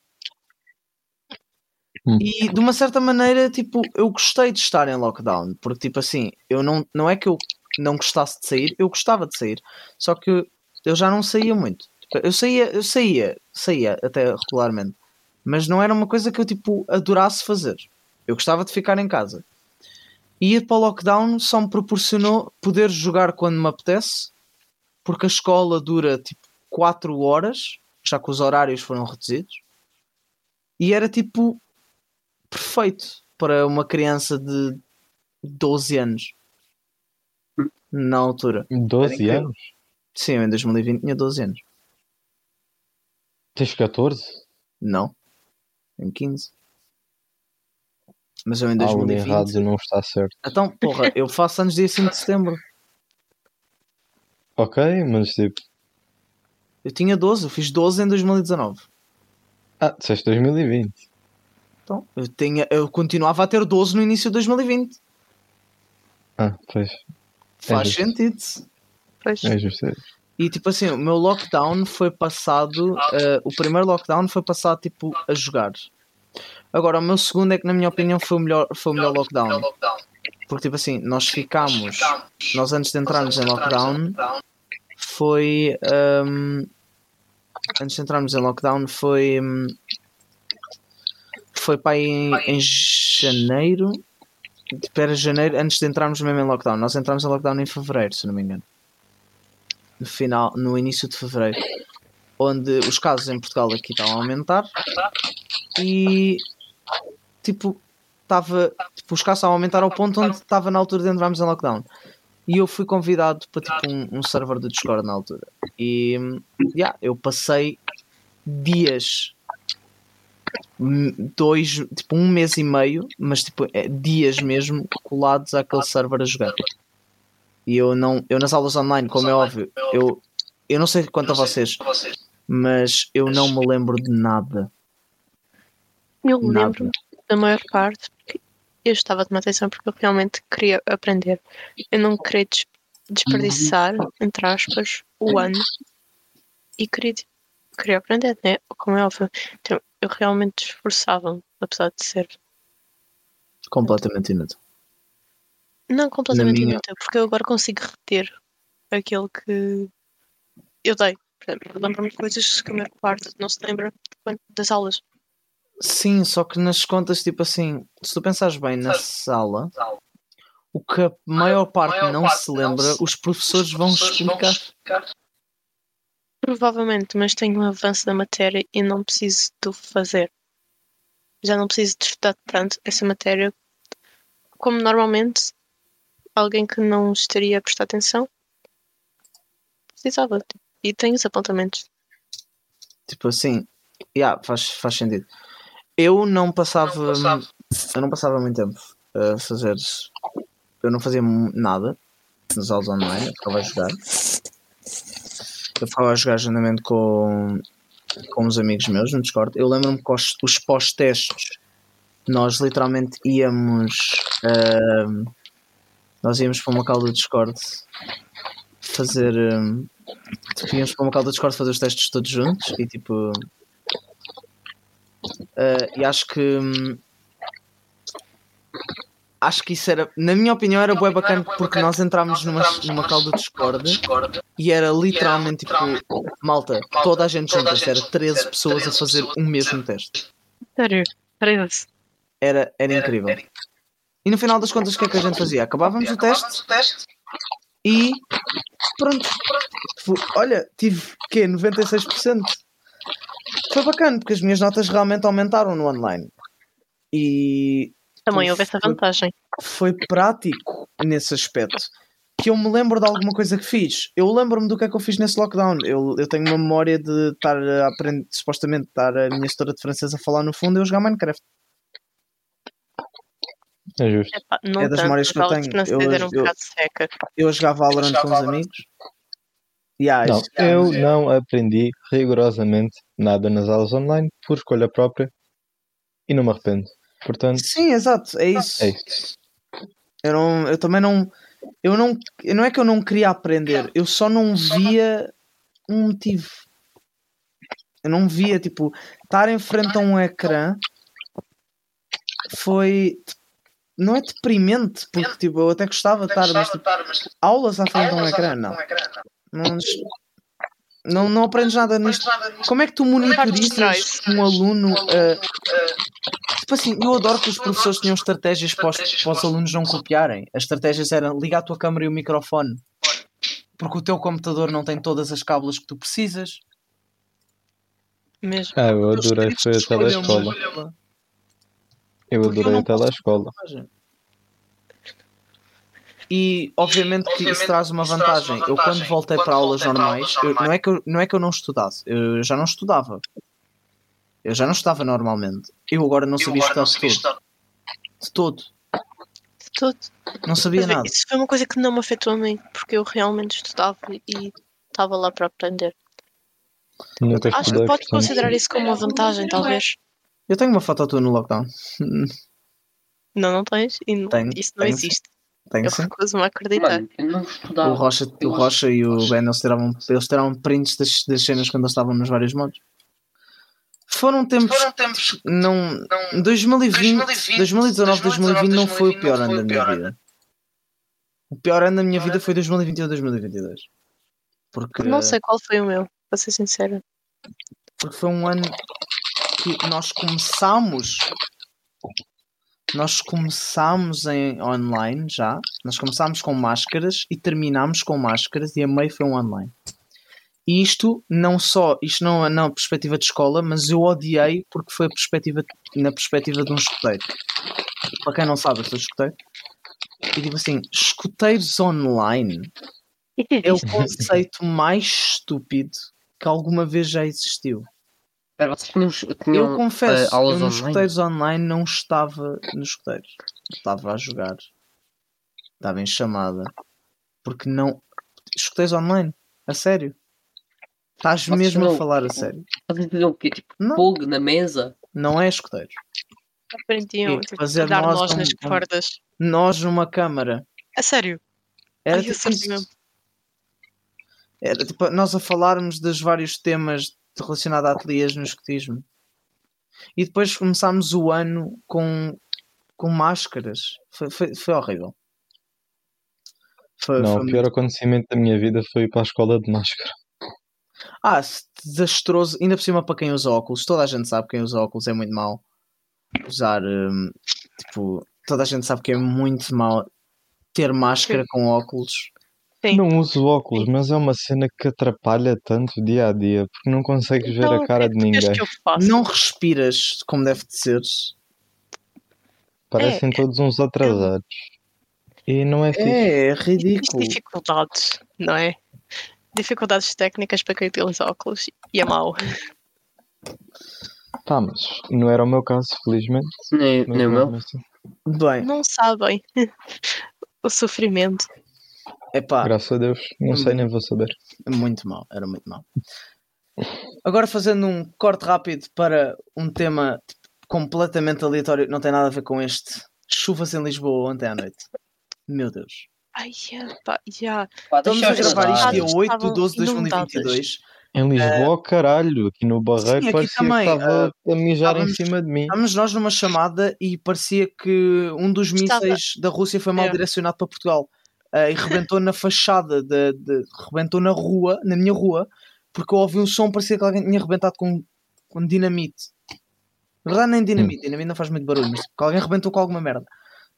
Hum.
E de uma certa maneira, tipo, eu gostei de estar em lockdown, porque tipo assim, eu não, não é que eu não gostasse de sair, eu gostava de sair, só que eu já não saía muito. Tipo, Eu saía, eu saía, saía até regularmente, mas não era uma coisa que eu tipo adorasse fazer. Eu gostava de ficar em casa. E ir para o lockdown só me proporcionou poder jogar quando me apetece, porque a escola dura tipo 4 horas, já que os horários foram reduzidos, e era tipo perfeito para uma criança de 12 anos na altura.
12
incrível.
anos?
Sim, eu em 2020 tinha 12 anos.
Tens 14?
Não, em 15. Mas eu em
Algo
2020.
errado não está certo.
Então, porra, eu faço anos dia 5 de setembro.
Ok, mas tipo.
Eu tinha 12, eu fiz 12 em 2019.
Ah, disseste 2020.
Então, eu, tinha, eu continuava a ter 12 no início de 2020.
Ah, pois.
Faz
justo.
sentido.
Pois.
É justo. é.
E tipo assim, o meu lockdown foi passado. eh, o primeiro lockdown foi passado tipo a jogar. Agora, o meu segundo é que, na minha opinião, foi o melhor, foi o melhor lockdown. Porque tipo assim, nós ficámos. Nós antes de entrarmos em lockdown foi. ehm, antes de entrarmos em lockdown foi. hum, foi para aí em, em janeiro. Tipo, era janeiro antes de entrarmos mesmo em lockdown. Nós entramos em lockdown em fevereiro, se não me engano. No final, no início de fevereiro. Onde os casos em Portugal aqui estavam a aumentar. E tipo, estava. Tipo, os casos estavam a aumentar ao ponto onde estava na altura de entrarmos em lockdown. E eu fui convidado para tipo um, um server do Discord na altura. E hum, yeah, eu passei dias dois, tipo um mês e meio, mas tipo é, dias mesmo colados àquele server a jogar. E eu não, eu nas aulas online, como é óbvio, eu, eu não sei quanto a vocês, mas eu não me lembro de nada.
Eu
Nada.
lembro da maior parte, porque eu estava tomar atenção porque eu realmente queria aprender. Eu não queria des- desperdiçar, entre aspas, o ano e queria, queria aprender, né? Como é óbvio. Então, eu realmente esforçava-me, apesar de ser
Completamente inútil.
não completamente
minha-
inútil, porque eu agora consigo reter aquilo que eu dei. Por exemplo, eu lembro-me de coisas que a maior parte não se lembra das aulas.
Sim, só que nas contas, tipo assim, se tu pensares bem na sala, o que a maior parte não se lembra, os professores vão explicar.
Provavelmente, mas tenho um avanço da matéria e não preciso de fazer. Já não preciso de estudar tanto essa matéria como normalmente alguém que não estaria a prestar atenção precisava. E tenho os apontamentos.
Tipo assim, yeah, faz, faz sentido. Eu não passava, eu não passava muito tempo a fazer. Eu não fazia nada nas aulas online, eu ficava a jogar. Eu ficava a jogar agendamento com, com uns amigos meus no Discord. Eu lembro-me que os, os pós-testes nós literalmente íamos. Uh, nós íamos para uma call do Discord fazer. Um, tipo, íamos para uma call do Discord fazer os testes todos juntos e tipo. Uh, e acho que. Um, acho que isso era, na minha opinião, era bem bacana porque nós entrámos numa, numa call do Discord e era literalmente tipo, malta, toda a gente junta, era 13 pessoas a fazer o mesmo teste.
Sério? 13?
Era, era incrível. E no final das contas, o que é que a gente fazia? Acabávamos o teste e pronto. Olha, tive que 96%. Foi bacana porque as minhas notas realmente aumentaram no online. E
também houve essa vantagem.
Foi prático nesse aspecto. Que eu me lembro de alguma coisa que fiz. Eu lembro-me do que é que eu fiz nesse lockdown. Eu, eu tenho uma memória de estar a aprender, supostamente, estar a minha história de francesa a falar no fundo e eu jogar Minecraft.
É justo.
Epá,
é das memórias que eu tenho. Eu,
eu,
eu, eu jogava Valorant com os amigos.
Yeah, não, eu não aprendi rigorosamente nada nas aulas online por escolha própria e não me arrependo. Portanto,
Sim, exato, é isso.
É isso.
Eu, não, eu também não. Eu não. Não é que eu não queria aprender, eu só não via um motivo. Eu não via, tipo, estar em frente a um ecrã foi não é deprimente, porque tipo, eu até gostava de estar, mas tipo, aulas à frente de um ecrã, não. Não, não, não aprendes nada nisto. Como é que tu monitorizas um aluno? Uh, tipo assim, eu adoro que os professores tinham estratégias para os, para os alunos não copiarem. As estratégias eram ligar a tua câmera e o microfone, porque o teu computador não tem todas as cábulas que tu precisas.
Mesmo.
Ah, eu adorei, foi a telescola. Eu adorei a telescola.
E obviamente que isso traz uma vantagem. Eu quando voltei para aulas normais, eu, não, é que eu, não é que eu não estudasse, eu já não estudava. Eu já não estudava normalmente. Eu agora não sabia estudar de todo. De todo.
De todo.
Não sabia
Mas,
nada.
Isso foi uma coisa que não me afetou a mim, porque eu realmente estudava e estava lá para aprender. Acho que pode considerar isso como uma vantagem, talvez.
Eu tenho uma foto tua no lockdown.
Não, não tens? E não,
tenho,
isso não
tenho,
existe.
Tenho,
eu recuso-me a acreditar.
Mano,
o Rocha, o Rocha e o Ben eles tiravam, eles tiravam prints das, das cenas quando eles estavam nos vários modos. Foram tempos,
Foram tempos
não,
não
2020,
2020,
2019, 2020 não foi o pior ano da minha vida. O pior ano da minha vida foi 2021 2022. Porque,
Não sei qual foi o meu, para ser sincera.
porque foi um ano que nós começámos nós começámos em online já. Nós começámos com máscaras e terminámos com máscaras e a meio foi um online. E isto não só isto não é na perspectiva de escola mas eu odiei porque foi a perspectiva na perspectiva de um escoteiro para quem não sabe eu sou escoteiro e digo assim escoteiros online é o conceito mais estúpido que alguma vez já existiu
Espera, vocês tinham, tinham
eu confesso,
uh, aulas
eu nos escuteiros online não estava nos escuteiros. Estava a jogar. Estava em chamada. Porque não. Escuteiros online? A sério? Estás
Vocês
mesmo
não-
a falar a sério?
Vocês faziam o quê? Tipo,
Não,
na mesa?
não é escuteiros.
Aprendiam tipo,
fazer
a dar
nós
nós nas
um-
cordas.
Nós numa câmara.
A sério?
Era
Ai,
tipo,
mesmo.
Era tipo nós a falarmos dos vários temas relacionados a ateliês no escutismo. E depois começámos o ano com, com máscaras. Foi, foi, foi horrível. Foi,
Não,
foi
o pior acontecimento da minha vida foi ir para a escola de máscara.
Ah, desastroso. Ainda por cima para quem usa óculos. Toda a gente sabe que quem usa óculos é muito mau. Usar, hum, tipo, toda a gente sabe que é muito mau ter máscara com óculos.
Sim.
Não uso óculos, mas é uma cena que atrapalha tanto dia a dia, porque não consegues ver a cara de ninguém.
Não respiras como deve de ser.
Parecem
É.
todos uns atrasados. E não é fixe.
É, é
Tens
ridículo.
dificuldades, não é? Dificuldades técnicas para quem utiliza óculos e é mau.
Pá, mas não era o meu caso, felizmente.
Nem, nem o meu.
assim,
Bem,
Não sabem o sofrimento.
Epá,
Graças a Deus, não sei nem vou saber.
muito mal, era muito mal. Agora fazendo um corte rápido para um tema completamente aleatório, não tem nada a ver com este. Chuvas em Lisboa ontem à noite. Meu Deus.
Ai, pá, já.
Pá,
Estamos a gravar isto dia 8 de
Estavam
12 de
inundadas.
2022.
Em Lisboa, caralho, aqui no Barreiro
Sim, aqui
parecia
também,
que estava a mijar em cima de mim.
Estávamos nós numa chamada e parecia que um dos
Estava.
mísseis da Rússia foi mal
É.
direcionado para Portugal Ah, e rebentou na fachada, de, de- rebentou na rua, na minha rua, porque eu ouvi um som, parecia que alguém tinha rebentado com, com dinamite. Na verdade, nem dinamite, dinamite não faz muito barulho, mas que alguém rebentou com alguma merda.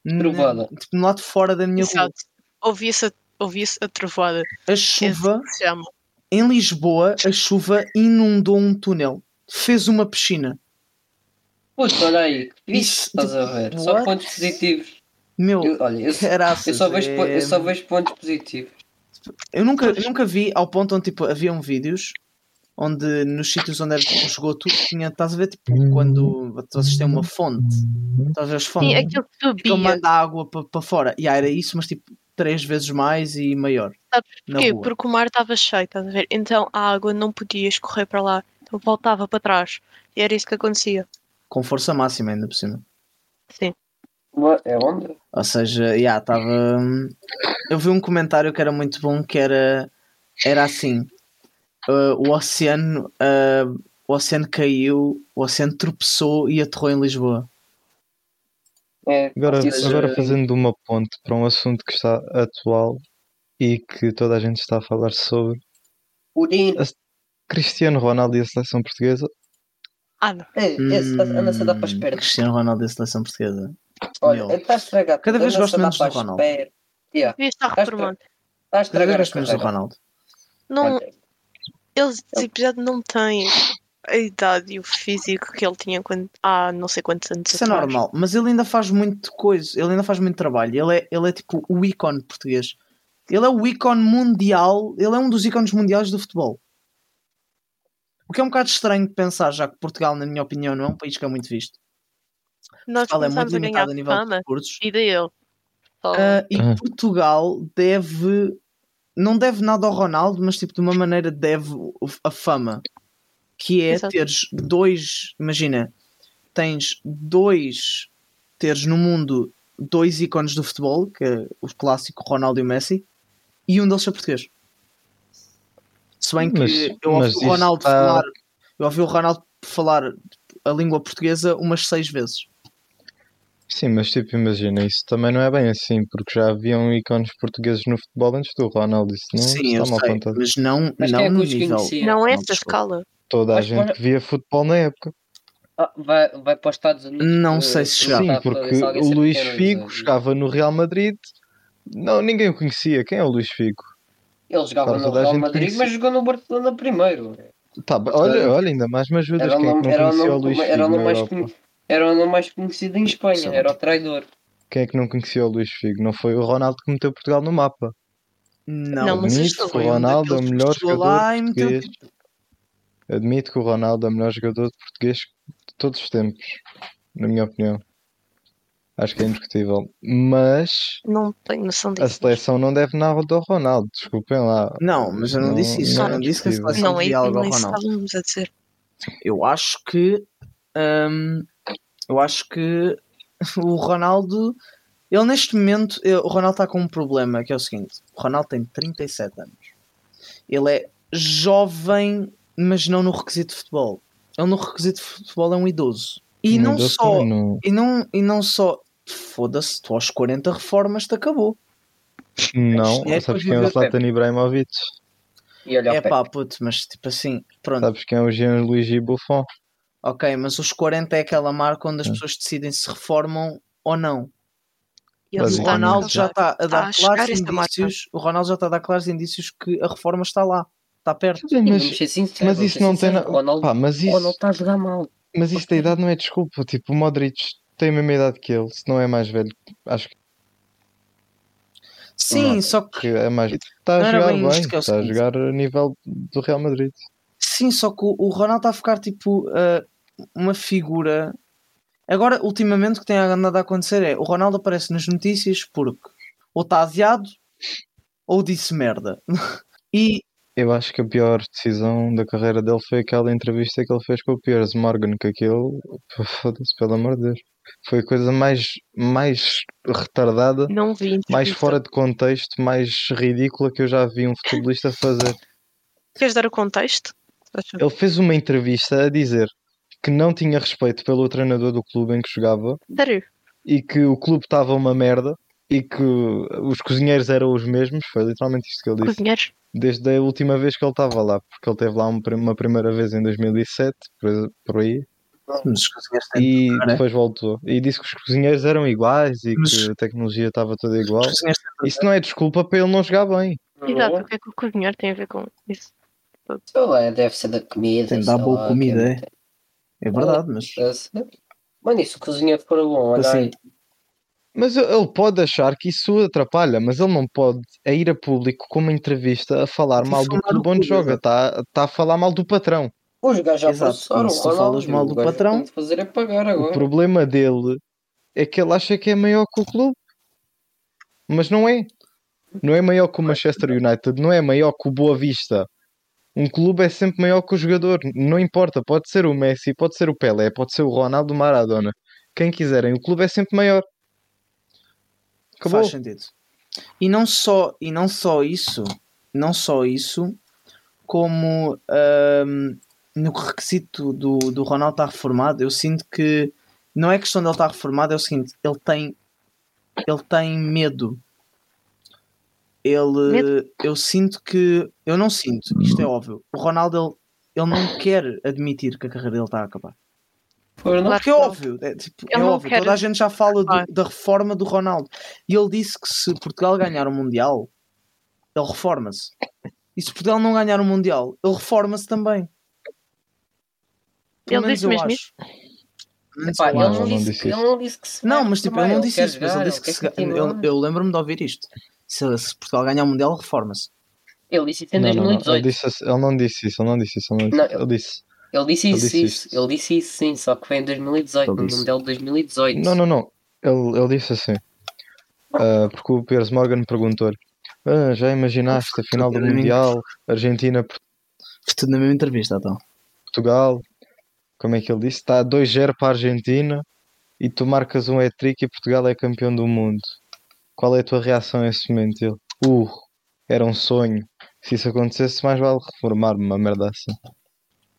Na-
Trovada.
tipo, no lado de fora da minha rua.
Exato. Ouvi-se a, ouvi a trovoada.
A chuva,
que se chama.
em Lisboa, a chuva inundou um túnel, fez uma piscina.
Puta, olha aí. que
Isso,
Isso, estás a ver? Só
what?
pontos positivos.
Meu,
Eu, olha, eu,
caraças,
eu, só vejo,
é-
eu só vejo pontos positivos.
Eu nunca, eu nunca vi ao ponto onde tipo, haviam vídeos onde nos sítios onde era tipo, um esgoto tinha, estás a ver tipo quando vocês têm uma fonte, estás a ver as fontes,
Sim, aquilo que
que
subia.
manda água para fora. E ah, era isso, mas tipo três vezes mais e maior.
Sabes porquê? Porque o mar estava cheio, estás a ver? Então a água não podia escorrer para lá. Então voltava para trás. E era isso que acontecia.
Com força máxima ainda por cima.
Sim.
É onde?
Ou seja, já estava. Eu vi um comentário que era muito bom que era, era assim. uh, o oceano uh, o oceano caiu, o oceano tropeçou e aterrou em Lisboa.
É,
Agora,
seja,
agora fazendo uma ponte para um assunto que está atual e que toda a gente está a falar sobre. Cristiano Ronaldo e a seleção portuguesa.
Ah, não.
É, esse anda-se a dar para as
Hum,
pernas.
Cristiano Ronaldo da seleção portuguesa.
Olha,
Meu.
está a estragar.
Cada vez gosto
a
menos do Ronaldo.
Yeah,
Devia estar
Estás
reformado.
A
Cada vez
a
menos do. Ronaldo.
Não,
Olha,
eles já não têm a idade e o físico que ele tinha quando, há não sei quantos anos
Isso é
atrás.
normal, mas ele ainda faz muito coisa, ele ainda faz muito trabalho. Ele é, ele é tipo o ícone português. Ele é o ícone mundial, ele é um dos ícones mundiais do futebol. O que é um bocado estranho de pensar, já que Portugal, na minha opinião, não é um país que é muito visto.
Nós
Portugal é muito
começamos a ganhar
a nível de
fama
recursos.
e daí ele. Só-
Ah, e
Ah.
Portugal deve. Não deve nada ao Ronaldo, mas tipo de uma maneira deve a fama. Que é
Exato.
teres dois. Imagina, tens dois. Teres no mundo dois ícones do futebol, que é o clássico Ronaldo e o Messi, e um deles ser português. Se bem que
Mas-
eu ouvi
mas
o Ronaldo
está-
falar. Eu ouvi o Ronaldo falar a língua portuguesa umas seis vezes.
Sim, mas tipo, imagina, isso também não é bem assim, porque já haviam ícones portugueses no futebol antes do Ronaldo. Isso não
Sim, eu
está mal
sei,
apontado.
mas não,
Mas
não
quem é que
no
os
nível.
conhecia?
não é
não,
essa escala.
Toda a
Mas
gente
para-
que via futebol na época.
ah, vai, vai para os Estados Unidos.
Não
eh,
sei se chegava.
Sim,
perguntar para
porque
ver se alguém
o Luís
quem era
Figo jogava no Real Madrid. Não, ninguém o conhecia. Quem é o Luís Figo?
Ele jogava
Claro,
no
toda a
Real
gente
Madrid,
conhecia.
mas jogou no Barcelona primeiro.
Tá, bem, olha, olha, ainda mais me ajudas.
Era o
Quem é que
nome,
não
era o
conhecia o
nome,
Luís
era
Figo
o nome
na
mais,
Europa?
conhe- era o nome mais conhecido em Espanha,
Sim.
era o traidor.
Quem é que não conhecia o Luís Figo? Não foi o Ronaldo que meteu Portugal no mapa.
Não,
Não, mas
Admito
isto
que
foi
o Ronaldo é o
que
melhor jogador
lá e meteu,
português. Admito que o Ronaldo é o melhor jogador português de todos os tempos, na minha opinião. Acho que é indiscutível. Mas
Não tenho noção
a
disso.
seleção não deve nada ao Ronaldo, desculpem lá.
Não, mas eu não,
Não-
disse isso.
não
eu
é
não disse que a seleção
Não, é
devia algo ao Ronaldo.
estávamos a dizer.
Eu acho que. hum, eu acho que o Ronaldo. Ele neste momento. O Ronaldo está com um problema que é o seguinte: o Ronaldo tem 37 anos. Ele é jovem, mas não no requisito de futebol. Ele no requisito de futebol é um idoso. E não
idoso
só.
não-
E não, e não só. Foda-se, tu aos 40 reformas-te acabou.
Não,
É
sabes quem é o Zlatan Ibrahimovic?
E olha
É pá, puto, mas tipo assim, pronto.
Sabes quem é o Gianluigi Buffon?
Ok, mas os 40 é aquela marca onde as
Hum.
pessoas decidem se reformam ou não. E o Ronaldo já está a dar tá a claros indícios. O Ronaldo já está a dar claros indícios que a reforma está lá, está perto.
Sim, mas, mas isso não tem nada. mas isso,
Ronaldo está a jogar mal.
Mas isto da idade não é desculpa. Tipo, o Modric tem a mesma idade que ele, se não é mais velho. Acho que.
Sim, não, só que.
é mais... Está a jogar bem, bem está a jogar a nível do Real Madrid.
Sim, só que o Ronaldo está a ficar tipo uh, uma figura Agora, ultimamente, o que tem andado a acontecer é o Ronaldo aparece nas notícias porque ou está aziado ou disse merda. e
eu acho que a pior decisão da carreira dele foi aquela entrevista que ele fez com o Piers Morgan, que aquilo, foda-se, pelo amor de Deus, foi a coisa mais, mais retardada, mais fora de contexto, mais ridícula que eu já vi um futebolista fazer.
Queres dar o contexto?
Ele fez uma entrevista a dizer que não tinha respeito pelo treinador do clube em que jogava
Sério?
e que o clube estava uma merda e que os cozinheiros eram os mesmos. Foi literalmente isto que ele disse.
Cozinheiros?
Desde a última vez que ele estava lá, porque ele esteve lá uma primeira vez em 2007, por aí. E é? depois voltou. E disse que os cozinheiros eram iguais e Mas... que a tecnologia estava toda igual. Isso não é desculpa para ele não jogar bem.
Exato, o que é que o cozinheiro tem a ver com isso?
É, deve ser da comida.
Tem de dar boa comida, é. É verdade, mas.
Mano, isso cozinha for bom, olha assim, aí.
Mas ele pode achar que isso atrapalha, mas ele não pode é ir a público com uma entrevista a falar mal do clube onde joga, está tá a falar mal do patrão.
Os gajos já Exato.
passaram, se tu falas mal do patrão,
fazer é pagar agora.
o problema dele é que ele acha que é maior que o clube, mas não é. Não é maior que o Manchester United, não é maior que o Boa Vista, um clube é sempre maior que o jogador. Não importa, pode ser o Messi, pode ser o Pelé, pode ser o Ronaldo Maradona. Quem quiserem, o clube é sempre maior.
Acabou. Faz sentido. E não só, e não só isso, não só isso, como um, no requisito do, do Ronaldo estar reformado, eu sinto que não é questão de ele estar reformado, é o seguinte, ele tem ele tem medo ele eu sinto que eu não sinto, isto é óbvio. O Ronaldo ele, ele não quer admitir que a carreira dele está a acabar. Porque é óbvio, é, tipo, é óbvio. Quer... toda a gente já fala do, da reforma do Ronaldo. E ele disse que se Portugal ganhar o Mundial, ele reforma-se. E se Portugal não ganhar o Mundial, ele reforma-se também.
Pelo ele disse mesmo
acho. Epá,
ele, não disse, ele não disse que se
Não, mas tipo, ele não disse isso, mas ele disse que se, eu, eu lembro-me de ouvir isto se, se Portugal ganhar o Mundial, reforma-se.
Ele disse isso em 2018. Não,
ele, disse, ele, não disse isso, ele não disse isso. Ele, não, ele disse.
Ele disse isso, ele disse, isso. Ele disse isso, sim, só que foi em 2018, no Mundial de 2018.
Não, não, não. Ele, ele disse assim. Uh, porque o Piers Morgan perguntou-lhe: ah, Já imaginaste a final do Mundial, Argentina.
Foi tudo na mesma entrevista, então.
Portugal, como é que ele disse? Está 2-0 para a Argentina e tu marcas um hat-trick e Portugal é campeão do mundo. Qual é a tua reação a esse momento? Ele, uh, era um sonho. Se isso acontecesse, mais vale reformar-me uma merda assim.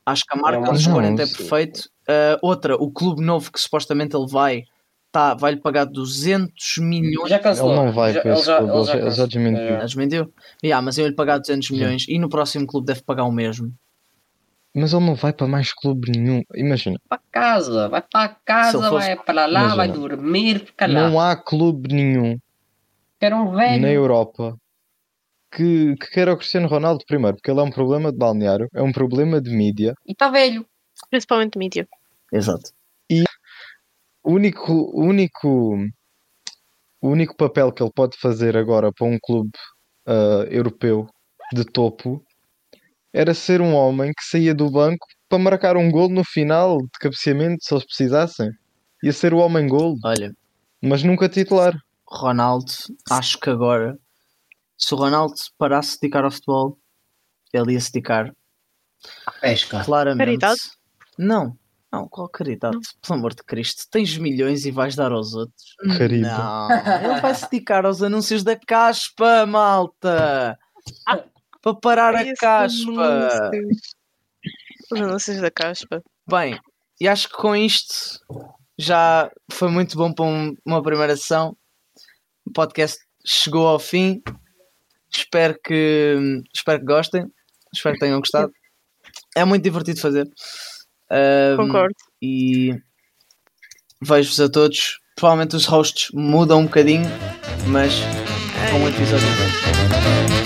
Acho que a marca dos 40 é perfeito. Uh, outra, o clube novo que supostamente ele vai, tá, vai-lhe pagar 200 milhões.
Já cancelou.
Ele não vai
já,
para esse clube, ele já, ele já desmentiu.
Já desmentiu? Yeah, mas ele lhe pagar 200 milhões Sim. e no próximo clube deve pagar o mesmo.
Mas ele não vai para mais clube nenhum. Imagina.
Para casa, vai para casa, fosse... vai para lá, Imagina. vai dormir, fica lá.
Não há clube nenhum
era um velho.
na Europa que, que quer o Cristiano Ronaldo primeiro, porque ele é um problema de balneário, é um problema de mídia.
E está velho. Principalmente mídia.
Exato.
E o único, o único, o único papel que ele pode fazer agora para um clube uh, europeu de topo era ser um homem que saía do banco para marcar um gol no final de cabeceamento, se eles precisassem. Ia ser o homem gol.
Olha.
Mas nunca titular.
Ronaldo, acho que agora, se o Ronaldo parasse de dedicar ao futebol, ele ia se dedicar
a pesca.
Claramente. Caridade? Não, não, qual caridade? Não. Pelo amor de Cristo, tens milhões e vais dar aos outros.
Caridade.
Não, ele vai se dedicar aos anúncios da caspa, malta. Ah, para parar a caspa.
Os anúncios da caspa.
Bem, e acho que com isto já foi muito bom para um, uma primeira sessão. O podcast chegou ao fim. Espero que, espero que gostem. Espero que tenham gostado. É muito divertido fazer.
Um, Concordo.
E vejo-vos a todos provavelmente os hosts mudam um bocadinho, mas é um episódio.